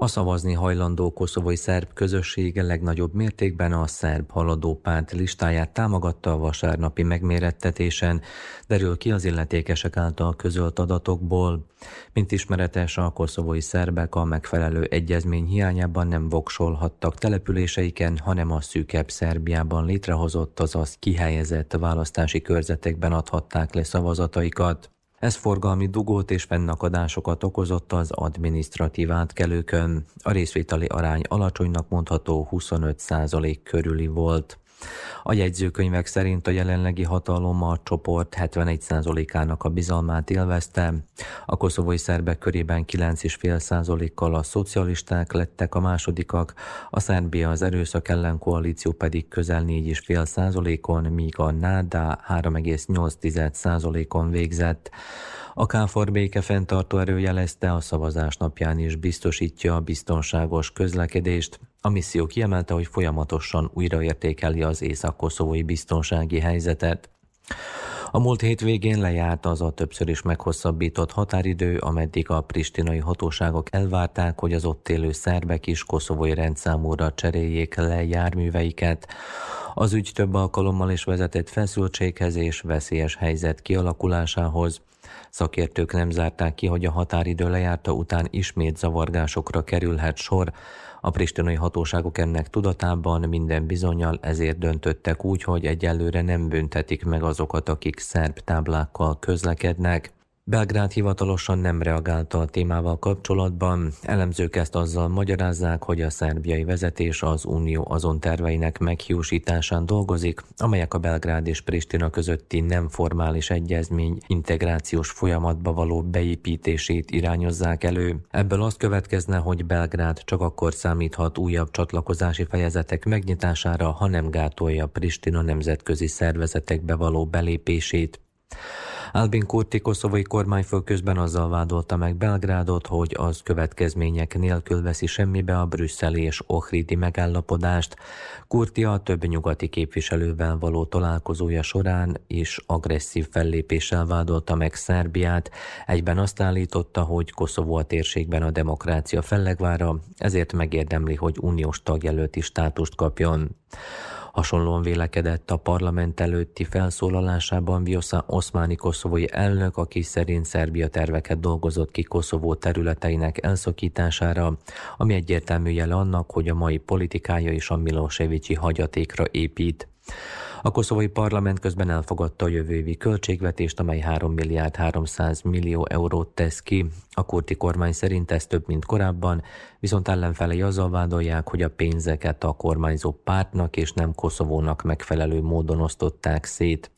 A szavazni hajlandó koszovói szerb közössége legnagyobb mértékben a szerb haladó párt listáját támogatta a vasárnapi megmérettetésen, derül ki az illetékesek által közölt adatokból. Mint ismeretes, a koszovói szerbek a megfelelő egyezmény hiányában nem voksolhattak településeiken, hanem a szűkebb Szerbiában létrehozott, azaz kihelyezett választási körzetekben adhatták le szavazataikat. Ez forgalmi dugót és fennakadásokat okozott az adminisztratív átkelőkön. A részvételi arány alacsonynak mondható 25% körüli volt. A jegyzőkönyvek szerint a jelenlegi hatalom a csoport 71%-ának a bizalmát élvezte. A koszovói szerbek körében 9,5%-kal a szocialisták lettek a másodikak, a Szerbia az erőszak ellen koalíció pedig közel 4,5%-on, míg a NÁDA 3,8%-on végzett. A KFOR béke fenntartó erő jelezte, a szavazás napján is biztosítja a biztonságos közlekedést. A misszió kiemelte, hogy folyamatosan újraértékeli az észak-koszovói biztonsági helyzetet. A múlt hétvégén lejárt az a többször is meghosszabbított határidő, ameddig a pristinai hatóságok elvárták, hogy az ott élő szerbek is koszovói rendszámúra cseréljék le járműveiket. Az ügy több alkalommal is vezetett feszültséghez és veszélyes helyzet kialakulásához. Szakértők nem zárták ki, hogy a határidő lejárta után ismét zavargásokra kerülhet sor. A pristinai hatóságok ennek tudatában minden bizonyal ezért döntöttek úgy, hogy egyelőre nem büntetik meg azokat, akik szerb táblákkal közlekednek. Belgrád hivatalosan nem reagálta a témával kapcsolatban. Elemzők ezt azzal magyarázzák, hogy a szerbiai vezetés az unió azon terveinek meghiúsításán dolgozik, amelyek a Belgrád és Pristina közötti nem formális egyezmény integrációs folyamatba való beépítését irányozzák elő. Ebből az következne, hogy Belgrád csak akkor számíthat újabb csatlakozási fejezetek megnyitására, ha nem gátolja Pristina nemzetközi szervezetekbe való belépését. Albin Kurti koszovai kormányfő közben azzal vádolta meg Belgrádot, hogy az következmények nélkül veszi semmibe a brüsszeli és ohridi megállapodást. Kurti a több nyugati képviselővel való találkozója során is agresszív fellépéssel vádolta meg Szerbiát, egyben azt állította, hogy Koszovó a térségben a demokrácia fellegvára, ezért megérdemli, hogy uniós tagjelölti státust kapjon. Hasonlóan vélekedett a parlament előtti felszólalásában Vjosa Oszmáni koszovói elnök, aki szerint Szerbia terveket dolgozott ki Koszovó területeinek elszakítására, ami egyértelmű jele annak, hogy a mai politikája is a Milosevicsi hagyatékra épít. A koszovai parlament közben elfogadta a jövő évi költségvetést, amely 3 milliárd 300 millió eurót tesz ki. A kurti kormány szerint ez több, mint korábban, viszont ellenfelei azzal vádolják, hogy a pénzeket a kormányzó pártnak és nem Koszovónak megfelelő módon osztották szét.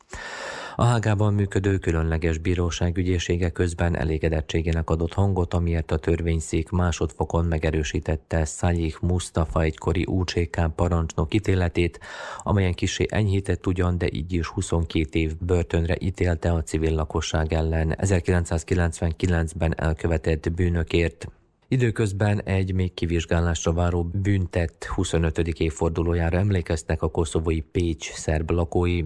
A Hágában működő különleges bíróság ügyészsége közben elégedettségének adott hangot, amiért a törvényszék másodfokon megerősítette Szalyik Mustafa egykori UCK parancsnok ítéletét, amelyen kisé enyhített ugyan, de így is 22 év börtönre ítélte a civil lakosság ellen 1999-ben elkövetett bűnökért. Időközben egy még kivizsgálásra váró büntet 25. évfordulójára emlékeztek a koszovói Pécs szerb lakói.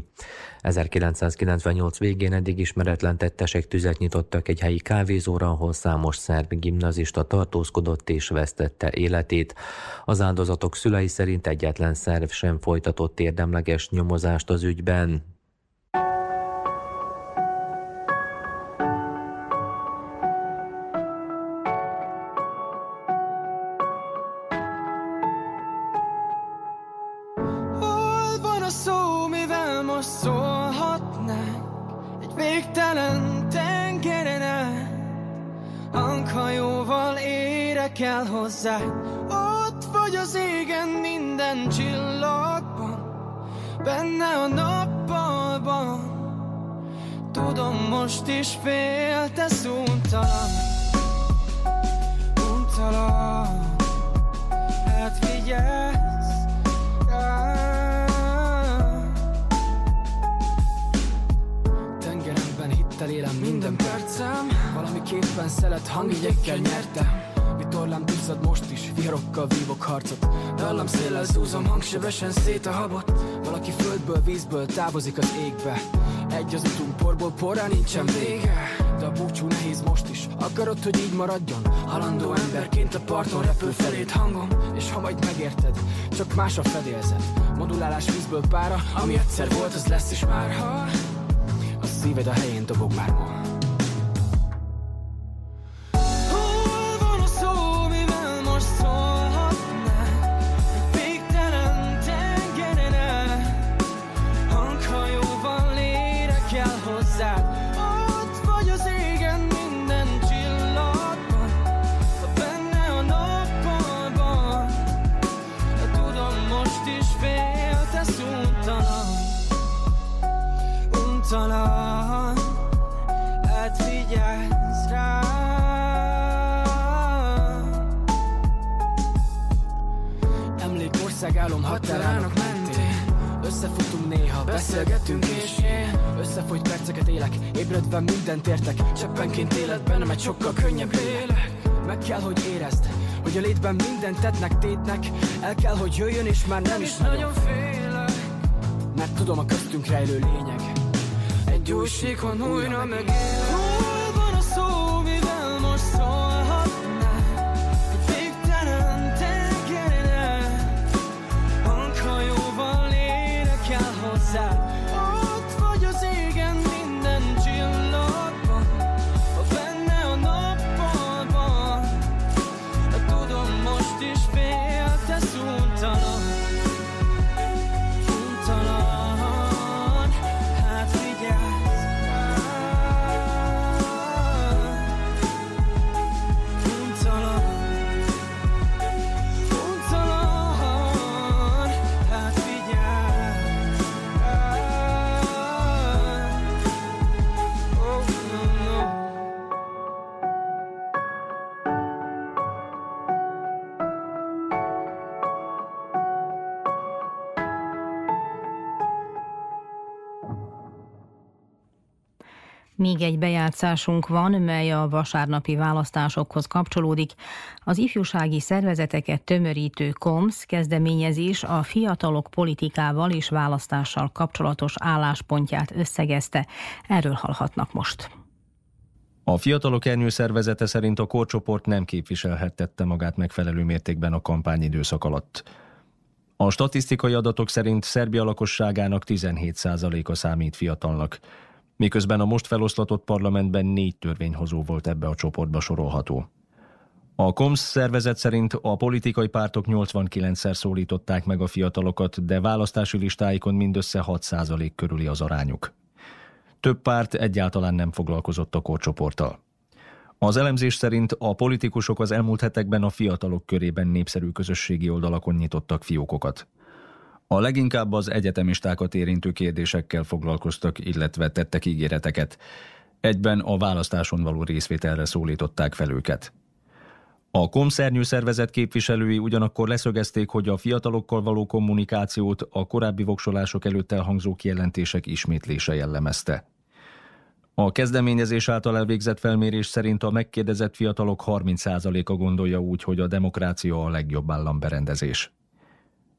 1998 végén eddig ismeretlen tettesek tüzet nyitottak egy helyi kávézóra, ahol számos szerb gimnazista tartózkodott és vesztette életét. Az áldozatok szülei szerint egyetlen szerv sem folytatott érdemleges nyomozást az ügyben. Érek el hozzá. Ott vagy az égen minden csillagban. Benne a nappalban Tudom, most is féltesz untalan Untalan Hát rám. Tengeremben hittel élem minden percem. Valamiképpen szelet hangjegyekkel nyertem Vitorlám duzzad most is, viharokkal vívok harcot. Dallam széllel zúzom hangsebesen szét a habot. Valaki földből, vízből távozik az égbe. Egy az utunk porból porra nincsen vége. De a búcsú nehéz most is. Akarod, hogy így maradjon? Halandó emberként a parton repül felét hangom. És ha majd megérted, csak más a fedélzet. Modulálás vízből pára, ami egyszer volt, az lesz is már. Ha A szíved a helyén dobog már ma álom határának mentén. Összefutunk néha, beszélgetünk és én Összefolyt perceket élek, ébredve mindent értek. Cseppenként életben, nem egy sokkal könnyebb lélek Meg kell, hogy érezd, hogy a létben mindent tettnek tétnek. El kell, hogy jöjjön és már nem is nagyon félek. Mert tudom a köztünk rejlő lényeg. Egy új síkon újra megélek el Még egy bejátszásunk van, mely a vasárnapi választásokhoz kapcsolódik. Az ifjúsági szervezeteket tömörítő KOMSZ kezdeményezés a fiatalok politikával és választással kapcsolatos álláspontját összegezte. Erről hallhatnak most. A fiatalok ernyő szervezete szerint a korcsoport nem képviselhettette magát megfelelő mértékben a kampányidőszak alatt. A statisztikai adatok szerint Szerbia lakosságának 17%-a számít fiatalnak, miközben a most feloszlatott parlamentben négy törvényhozó volt ebbe a csoportba sorolható. A KOMSZ szervezet szerint a politikai pártok 89-szer szólították meg a fiatalokat, de választási listáikon mindössze 6% körüli az arányuk. Több párt egyáltalán nem foglalkozott a korcsoporttal. Az elemzés szerint a politikusok az elmúlt hetekben a fiatalok körében népszerű közösségi oldalakon nyitottak fiókokat. A leginkább az egyetemistákat érintő kérdésekkel foglalkoztak, illetve tettek ígéreteket. Egyben a választáson való részvételre szólították fel őket. A komszernyű szervezet képviselői ugyanakkor leszögezték, hogy a fiatalokkal való kommunikációt a korábbi voksolások előtt elhangzó kijelentések ismétlése jellemezte. A kezdeményezés által elvégzett felmérés szerint a megkérdezett fiatalok 30%-a gondolja úgy, hogy a demokrácia a legjobb államberendezés.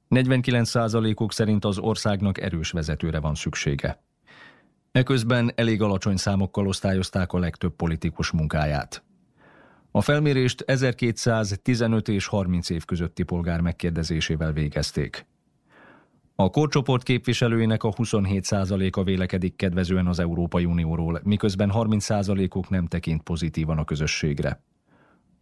49%-uk szerint az országnak erős vezetőre van szüksége. Eközben elég alacsony számokkal osztályozták a legtöbb politikus munkáját. A felmérést 1215 és 30 év közötti polgár megkérdezésével végezték. A korcsoport képviselőinek a 27%-a vélekedik kedvezően az Európai Unióról, miközben 30%-uk nem tekint pozitívan a közösségre.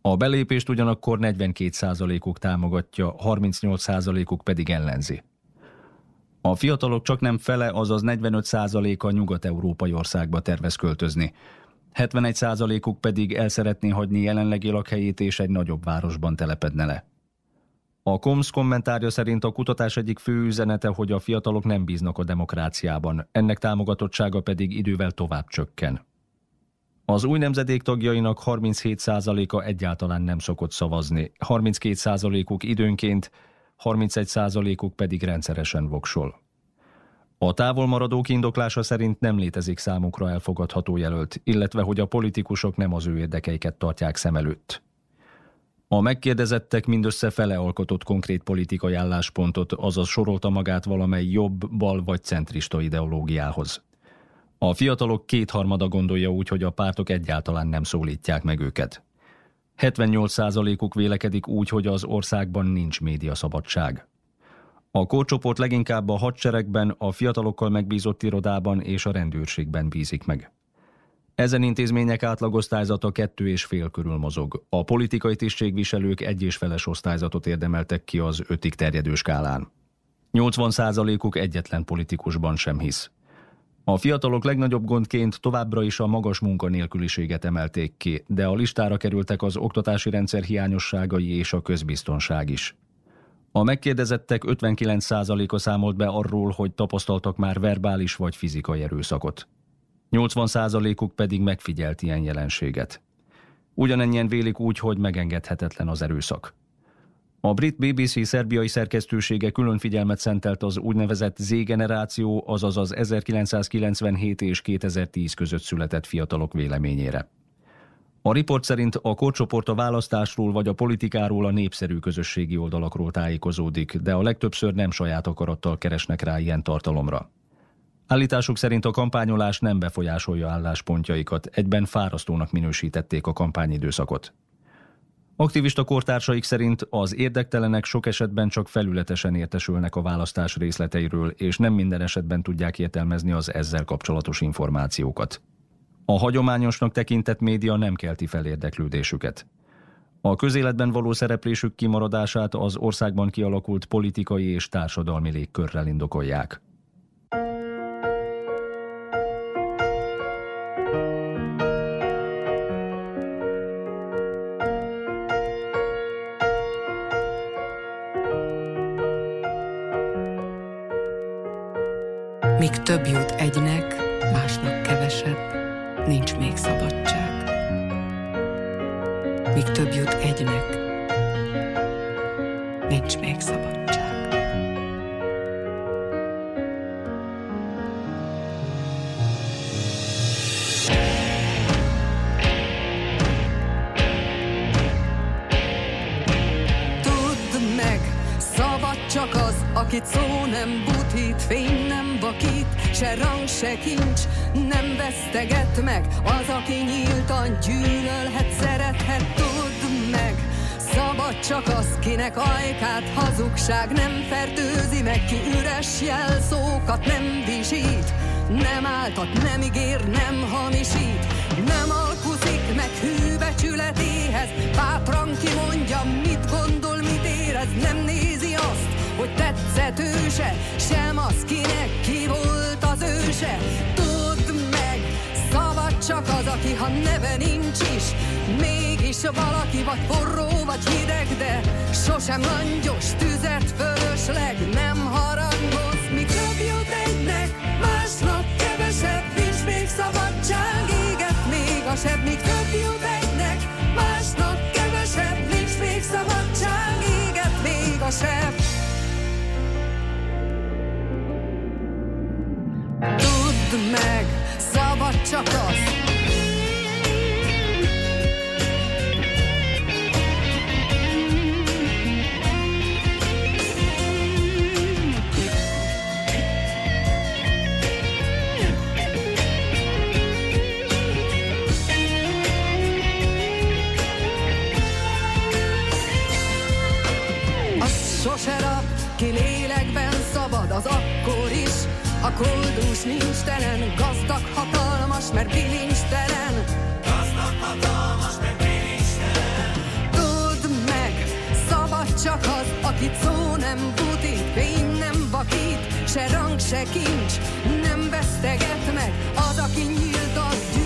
A belépést ugyanakkor 42%-uk támogatja, 38%-uk pedig ellenzi. A fiatalok csak nem fele, azaz 45%-a nyugat-európai országba tervez költözni. 71%-uk pedig el szeretné hagyni jelenlegi lakhelyét és egy nagyobb városban telepedne le. A KOMSZ kommentárja szerint a kutatás egyik fő üzenete, hogy a fiatalok nem bíznak a demokráciában, ennek támogatottsága pedig idővel tovább csökken. Az új nemzedék tagjainak 37%-a egyáltalán nem szokott szavazni, 32%-uk időnként, 31%-uk pedig rendszeresen voksol. A távolmaradók indoklása szerint nem létezik számukra elfogadható jelölt, illetve hogy a politikusok nem az ő érdekeiket tartják szem előtt. A megkérdezettek mindössze fele alkotott konkrét politikai álláspontot, azaz sorolta magát valamely jobb, bal vagy centrista ideológiához. A fiatalok kétharmada gondolja úgy, hogy a pártok egyáltalán nem szólítják meg őket. 78%-uk vélekedik úgy, hogy az országban nincs médiaszabadság. A kórcsoport leginkább a hadseregben, a fiatalokkal megbízott irodában és a rendőrségben bízik meg. Ezen intézmények átlagosztályzata kettő és fél körül mozog. A politikai tisztségviselők egy és feles osztályzatot érdemeltek ki az ötig terjedő skálán. 80%-uk egyetlen politikusban sem hisz. A fiatalok legnagyobb gondként továbbra is a magas munkanélküliséget emelték ki, de a listára kerültek az oktatási rendszer hiányosságai és a közbiztonság is. A megkérdezettek 59%-a számolt be arról, hogy tapasztaltak már verbális vagy fizikai erőszakot. 80%-uk pedig megfigyelt ilyen jelenséget. Ugyanennyien vélik úgy, hogy megengedhetetlen az erőszak. A brit BBC szerbiai szerkesztősége külön figyelmet szentelt az úgynevezett Z-generáció, azaz az 1997 és 2010 között született fiatalok véleményére. A riport szerint a korcsoport a választásról vagy a politikáról a népszerű közösségi oldalakról tájékozódik, de a legtöbbször nem saját akarattal keresnek rá ilyen tartalomra. Állításuk szerint a kampányolás nem befolyásolja álláspontjaikat, egyben fárasztónak minősítették a kampányidőszakot. Aktivista kortársaik szerint az érdektelenek sok esetben csak felületesen értesülnek a választás részleteiről, és nem minden esetben tudják értelmezni az ezzel kapcsolatos információkat. A hagyományosnak tekintett média nem kelti fel érdeklődésüket. A közéletben való szereplésük kimaradását az országban kialakult politikai és társadalmi légkörrel indokolják. Több jut egynek, másnak kevesebb, nincs még szabadság. Míg több jut egynek, nincs még szabadság. Tudd meg, szabad az, akit szó nem butít, fény se rang, se kincs, nem veszteget meg. Az, aki nyíltan gyűlölhet, szerethet, tudd meg, Szabad csak az, kinek ajkát hazugság nem fertőzi meg, ki üres jelszókat nem visít, nem áltat, nem ígér, nem hamisít, nem alkuzik meg hűbecsületéhez, bátran kimondja, mit gondol, mit érez, nem nézi azt, hogy tetszett őse, sem az, kinek ki volt őse. Tudd meg, szabad csak az, aki, ha neve nincs is, mégis valaki, vagy forró, vagy hideg, de sosem langyos, tüzet fölösleg, nem harangoz, Tudd meg, szabad csak Az A koldus nincs telen, gazdag, hatalmas, mert bilincstelen. Gazdag, hatalmas, mert bilincstelen. Tudd meg, szabad csak az, akit szó nem butít, fény nem vakít, se rang, se kincs, nem veszteget meg. Az, aki nyílt, az gyűlölhet,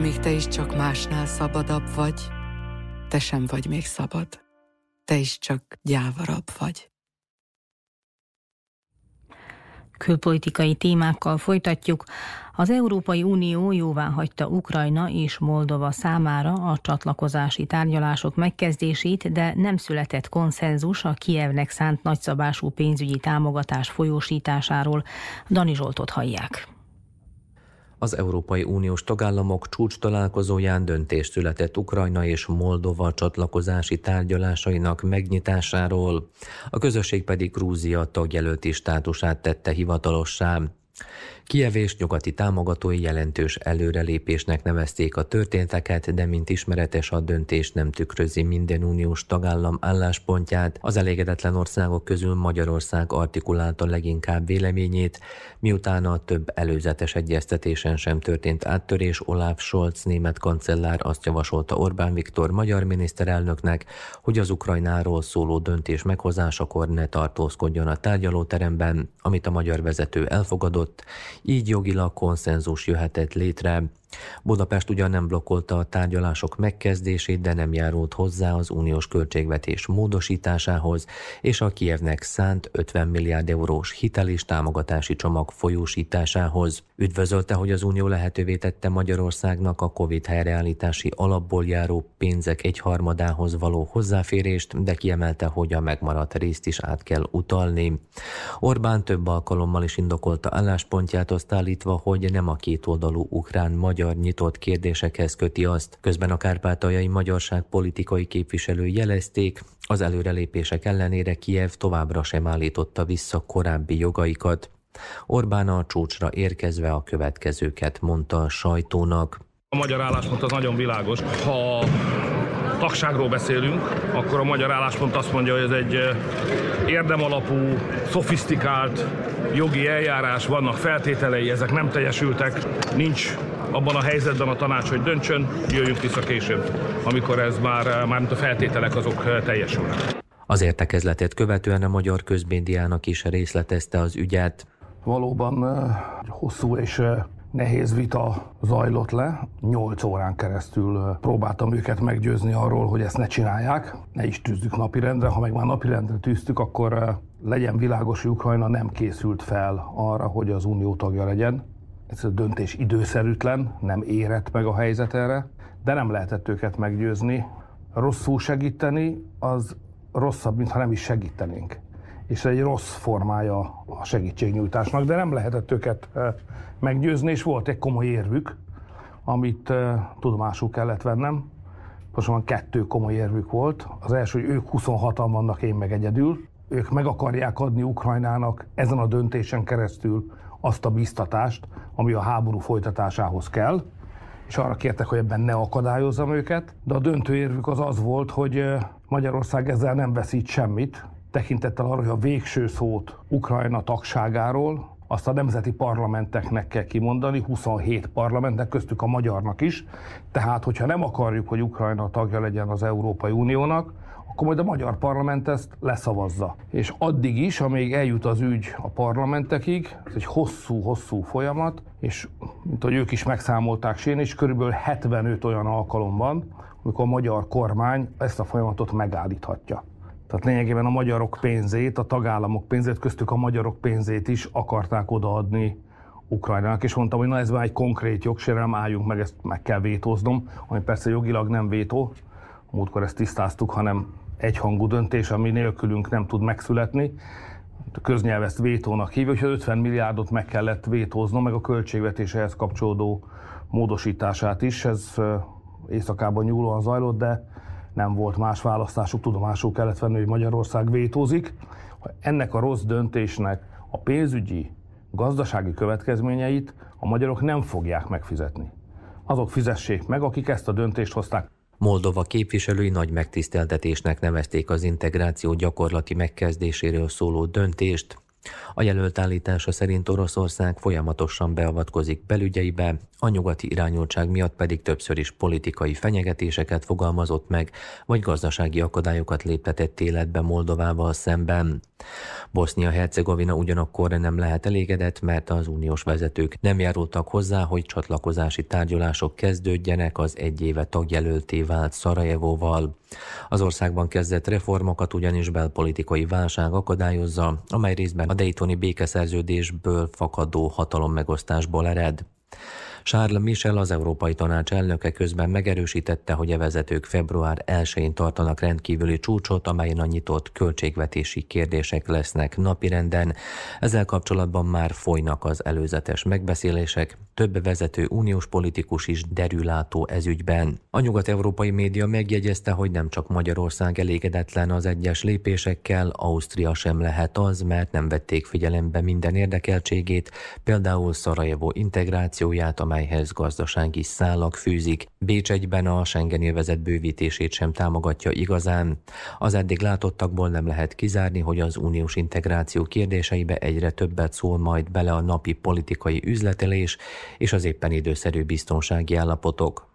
Amíg te is csak másnál szabadabb vagy, te sem vagy még szabad. Te is csak gyávarabb vagy. Külpolitikai témákkal folytatjuk. Az Európai Unió jóvá hagyta Ukrajna és Moldova számára a csatlakozási tárgyalások megkezdését, de nem született konszenzus a Kievnek szánt nagyszabású pénzügyi támogatás folyósításáról. Dani Zsoltot hallják. Az Európai Uniós tagállamok csúcs találkozóján döntés született Ukrajna és Moldova csatlakozási tárgyalásainak megnyitásáról, a közösség pedig Grúzia tagjelölti státusát tette hivatalossá. Kiev és nyugati támogatói jelentős előrelépésnek nevezték a történteket, de mint ismeretes a döntés nem tükrözi minden uniós tagállam álláspontját. Az elégedetlen országok közül Magyarország artikulálta leginkább véleményét, miután a több előzetes egyeztetésen sem történt áttörés, Olaf Scholz német kancellár azt javasolta Orbán Viktor magyar miniszterelnöknek, hogy az Ukrajnáról szóló döntés meghozásakor ne tartózkodjon a tárgyalóteremben, amit a magyar vezető elfogadott, így jogilag konszenzus jöhetett létre. Budapest ugyan nem blokkolta a tárgyalások megkezdését, de nem járult hozzá az uniós költségvetés módosításához és a Kievnek szánt 50 milliárd eurós hitel és támogatási csomag folyósításához. Üdvözölte, hogy az unió lehetővé tette Magyarországnak a COVID helyreállítási alapból járó pénzek egyharmadához való hozzáférést, de kiemelte, hogy a megmaradt részt is át kell utalni. Orbán több alkalommal is indokolta álláspontját, azt állítva, hogy nem a kétoldalú ukrán-magyar nyitott kérdésekhez köti azt. Közben a kárpátaljai magyarság politikai képviselői jelezték, az előrelépések ellenére Kiev továbbra sem állította vissza korábbi jogaikat. Orbán a csúcsra érkezve a következőket mondta a sajtónak. A magyar álláspont az nagyon világos. Ha tagságról beszélünk, akkor a magyar álláspont azt mondja, hogy ez egy érdemalapú, szofisztikált jogi eljárás, vannak feltételei, ezek nem teljesültek, nincs abban a helyzetben a tanács, hogy döntsön, jöjjünk vissza később, amikor ez már, már a feltételek azok teljesülnek. Az értekezletet követően a magyar közmédiának is részletezte az ügyet. Valóban hosszú és nehéz vita zajlott le. Nyolc órán keresztül próbáltam őket meggyőzni arról, hogy ezt ne csinálják, ne is tűzzük napirendre. Ha meg már napirendre tűztük, akkor legyen világos, hogy Ukrajna nem készült fel arra, hogy az unió tagja legyen. Ez a döntés időszerűtlen, nem érett meg a helyzet erre, de nem lehetett őket meggyőzni. Rosszul segíteni, az rosszabb, mintha nem is segítenénk. És ez egy rossz formája a segítségnyújtásnak, de nem lehetett őket meggyőzni, és volt egy komoly érvük, amit tudomásul kellett vennem. Most van kettő komoly érvük volt. Az első, hogy ők 26-an vannak, én meg egyedül. Ők meg akarják adni Ukrajnának ezen a döntésen keresztül azt a biztatást, ami a háború folytatásához kell, és arra kértek, hogy ebben ne akadályozzam őket, de a döntő érvük az az volt, hogy Magyarország ezzel nem veszít semmit, tekintettel arra, hogy a végső szót Ukrajna tagságáról azt a nemzeti parlamenteknek kell kimondani, 27 parlamentnek, köztük a magyarnak is. Tehát, hogyha nem akarjuk, hogy Ukrajna tagja legyen az Európai Uniónak, akkor majd a magyar parlament ezt leszavazza. És addig is, amíg eljut az ügy a parlamentekig, ez egy hosszú-hosszú folyamat, és mint hogy ők is megszámolták, és körülbelül 75 olyan alkalom van, amikor a magyar kormány ezt a folyamatot megállíthatja. Tehát lényegében a magyarok pénzét, a tagállamok pénzét, köztük a magyarok pénzét is akarták odaadni Ukrajnának, és mondtam, hogy na ez már egy konkrét jogsérelem, álljunk meg, ezt meg kell vétóznom, ami persze jogilag nem vétó, múltkor ezt tisztáztuk, hanem egyhangú döntés, ami nélkülünk nem tud megszületni. A köznyelv ezt vétónak hívja, hogy 50 milliárdot meg kellett vétóznom, meg a költségvetés ehhez kapcsolódó módosítását is. Ez éjszakában nyúlóan zajlott, de nem volt más választásuk, tudomásul kellett venni, hogy Magyarország vétózik. Ennek a rossz döntésnek a pénzügyi, gazdasági következményeit a magyarok nem fogják megfizetni. Azok fizessék meg, akik ezt a döntést hozták. Moldova képviselői nagy megtiszteltetésnek nevezték az integráció gyakorlati megkezdéséről szóló döntést. A jelölt állítása szerint Oroszország folyamatosan beavatkozik belügyeibe, a nyugati irányultság miatt pedig többször is politikai fenyegetéseket fogalmazott meg, vagy gazdasági akadályokat léptetett életbe Moldovával szemben. Bosznia-Hercegovina ugyanakkor nem lehet elégedett, mert az uniós vezetők nem járultak hozzá, hogy csatlakozási tárgyalások kezdődjenek az egy éve tagjelölté vált Szarajevóval. Az országban kezdett reformokat ugyanis belpolitikai válság akadályozza, amely részben a Daytoni békeszerződésből fakadó hatalommegosztásból ered. Charles Michel, az Európai Tanács elnöke közben megerősítette, hogy a vezetők február 1-én tartanak rendkívüli csúcsot, amelyen a nyitott költségvetési kérdések lesznek napirenden. Ezzel kapcsolatban már folynak az előzetes megbeszélések, több vezető uniós politikus is derülátó ezügyben. A nyugat-európai média megjegyezte, hogy nem csak Magyarország elégedetlen az egyes lépésekkel, Ausztria sem lehet az, mert nem vették figyelembe minden érdekeltségét, például Szarajevó integrációját, amelyhez gazdasági szálak fűzik. Bécs egyben a Schengen élvezet bővítését sem támogatja igazán. Az eddig látottakból nem lehet kizárni, hogy az uniós integráció kérdéseibe egyre többet szól majd bele a napi politikai üzletelés és az éppen időszerű biztonsági állapotok.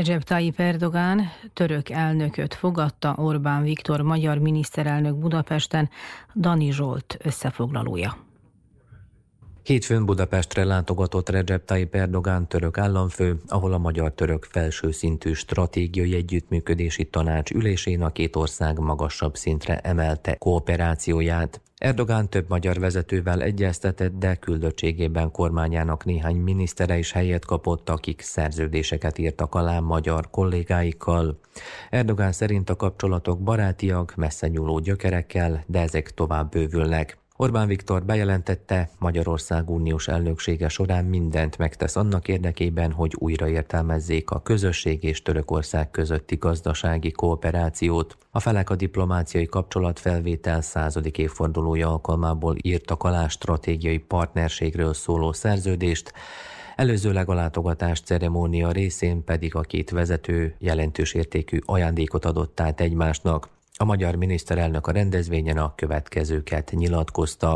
Recep Tayyip Erdogán török elnököt fogadta Orbán Viktor magyar miniszterelnök Budapesten, Dani Zsolt összefoglalója. Hétfőn Budapestre látogatott Recep Tayyip Erdogán török államfő, ahol a magyar-török felső szintű stratégiai együttműködési tanács ülésén a két ország magasabb szintre emelte kooperációját. Erdogán több magyar vezetővel egyeztetett, de küldöttségében kormányának néhány minisztere is helyet kapott, akik szerződéseket írtak alá magyar kollégáikkal. Erdogán szerint a kapcsolatok barátiak, messze nyúló gyökerekkel, de ezek tovább bővülnek. Orbán Viktor bejelentette, Magyarország uniós elnöksége során mindent megtesz annak érdekében, hogy újraértelmezzék a közösség és Törökország közötti gazdasági kooperációt. A felek a diplomáciai kapcsolatfelvétel századik évfordulója alkalmából írtak alá stratégiai partnerségről szóló szerződést, Előzőleg a látogatás ceremónia részén pedig a két vezető jelentős értékű ajándékot adott át egymásnak. A magyar miniszterelnök a rendezvényen a következőket nyilatkozta.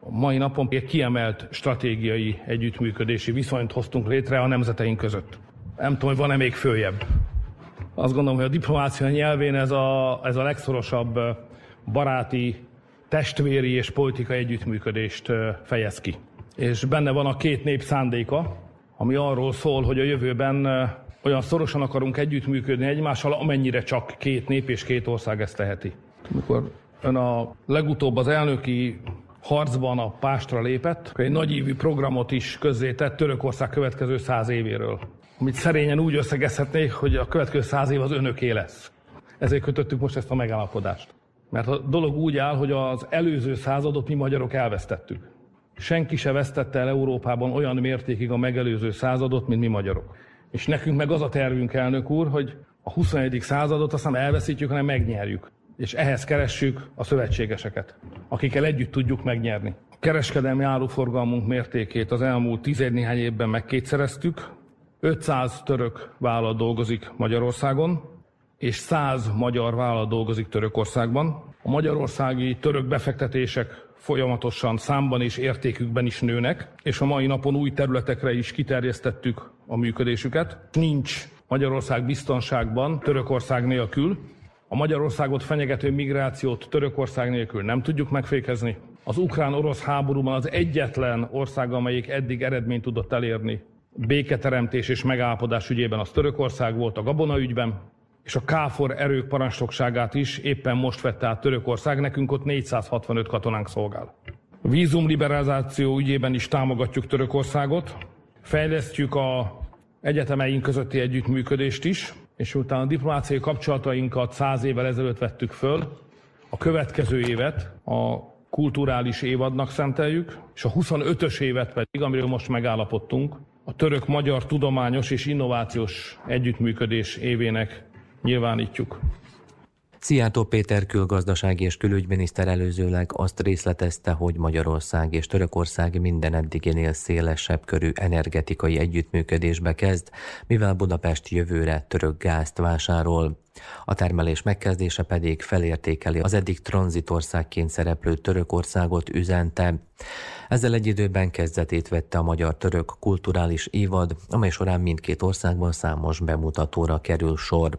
A mai napon egy kiemelt stratégiai együttműködési viszonyt hoztunk létre a nemzeteink között. Nem tudom, hogy van-e még följebb. Azt gondolom, hogy a diplomácia nyelvén ez a, ez a legszorosabb baráti, testvéri és politikai együttműködést fejez ki. És benne van a két nép szándéka, ami arról szól, hogy a jövőben olyan szorosan akarunk együttműködni egymással, amennyire csak két nép és két ország ezt teheti. Amikor ön a legutóbb az elnöki harcban a pástra lépett, egy nagyívű programot is közzétett Törökország következő száz évéről, amit szerényen úgy összegezhetnék, hogy a következő száz év az önöké lesz. Ezért kötöttük most ezt a megállapodást. Mert a dolog úgy áll, hogy az előző századot mi magyarok elvesztettük. Senki se vesztette el Európában olyan mértékig a megelőző századot, mint mi magyarok. És nekünk meg az a tervünk, elnök úr, hogy a 21. századot azt nem elveszítjük, hanem megnyerjük. És ehhez keressük a szövetségeseket, akikkel együtt tudjuk megnyerni. A kereskedelmi áruforgalmunk mértékét az elmúlt 10 néhány évben megkétszereztük. 500 török vállalat dolgozik Magyarországon, és 100 magyar vállalat dolgozik Törökországban. A magyarországi török befektetések folyamatosan számban és értékükben is nőnek, és a mai napon új területekre is kiterjesztettük a működésüket. Nincs Magyarország biztonságban Törökország nélkül. A Magyarországot fenyegető migrációt Törökország nélkül nem tudjuk megfékezni. Az ukrán-orosz háborúban az egyetlen ország, amelyik eddig eredményt tudott elérni béketeremtés és megállapodás ügyében az Törökország volt a Gabona ügyben, és a KFOR erők parancsnokságát is éppen most vette át Törökország, nekünk ott 465 katonánk szolgál. Vízumliberalizáció ügyében is támogatjuk Törökországot, fejlesztjük a egyetemeink közötti együttműködést is, és utána a diplomáciai kapcsolatainkat száz évvel ezelőtt vettük föl, a következő évet a kulturális évadnak szenteljük, és a 25-ös évet pedig, amiről most megállapodtunk, a török-magyar tudományos és innovációs együttműködés évének nyilvánítjuk. Szijjártó Péter külgazdasági és külügyminiszter előzőleg azt részletezte, hogy Magyarország és Törökország minden eddiginél szélesebb körű energetikai együttműködésbe kezd, mivel Budapest jövőre török gázt vásárol. A termelés megkezdése pedig felértékeli az eddig tranzitországként szereplő Törökországot üzente. Ezzel egy időben kezdetét vette a magyar-török kulturális évad, amely során mindkét országban számos bemutatóra kerül sor.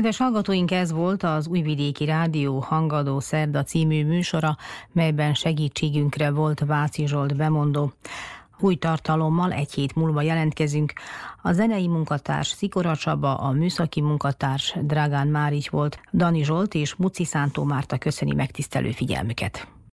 Kedves hallgatóink, ez volt az Újvidéki Rádió Hangadó Szerda című műsora, melyben segítségünkre volt Váci Zsolt bemondó. Új tartalommal egy hét múlva jelentkezünk. A zenei munkatárs Szikora Csaba, a műszaki munkatárs Dragán Márics volt, Dani Zsolt és Muci Szántó Márta köszöni megtisztelő figyelmüket.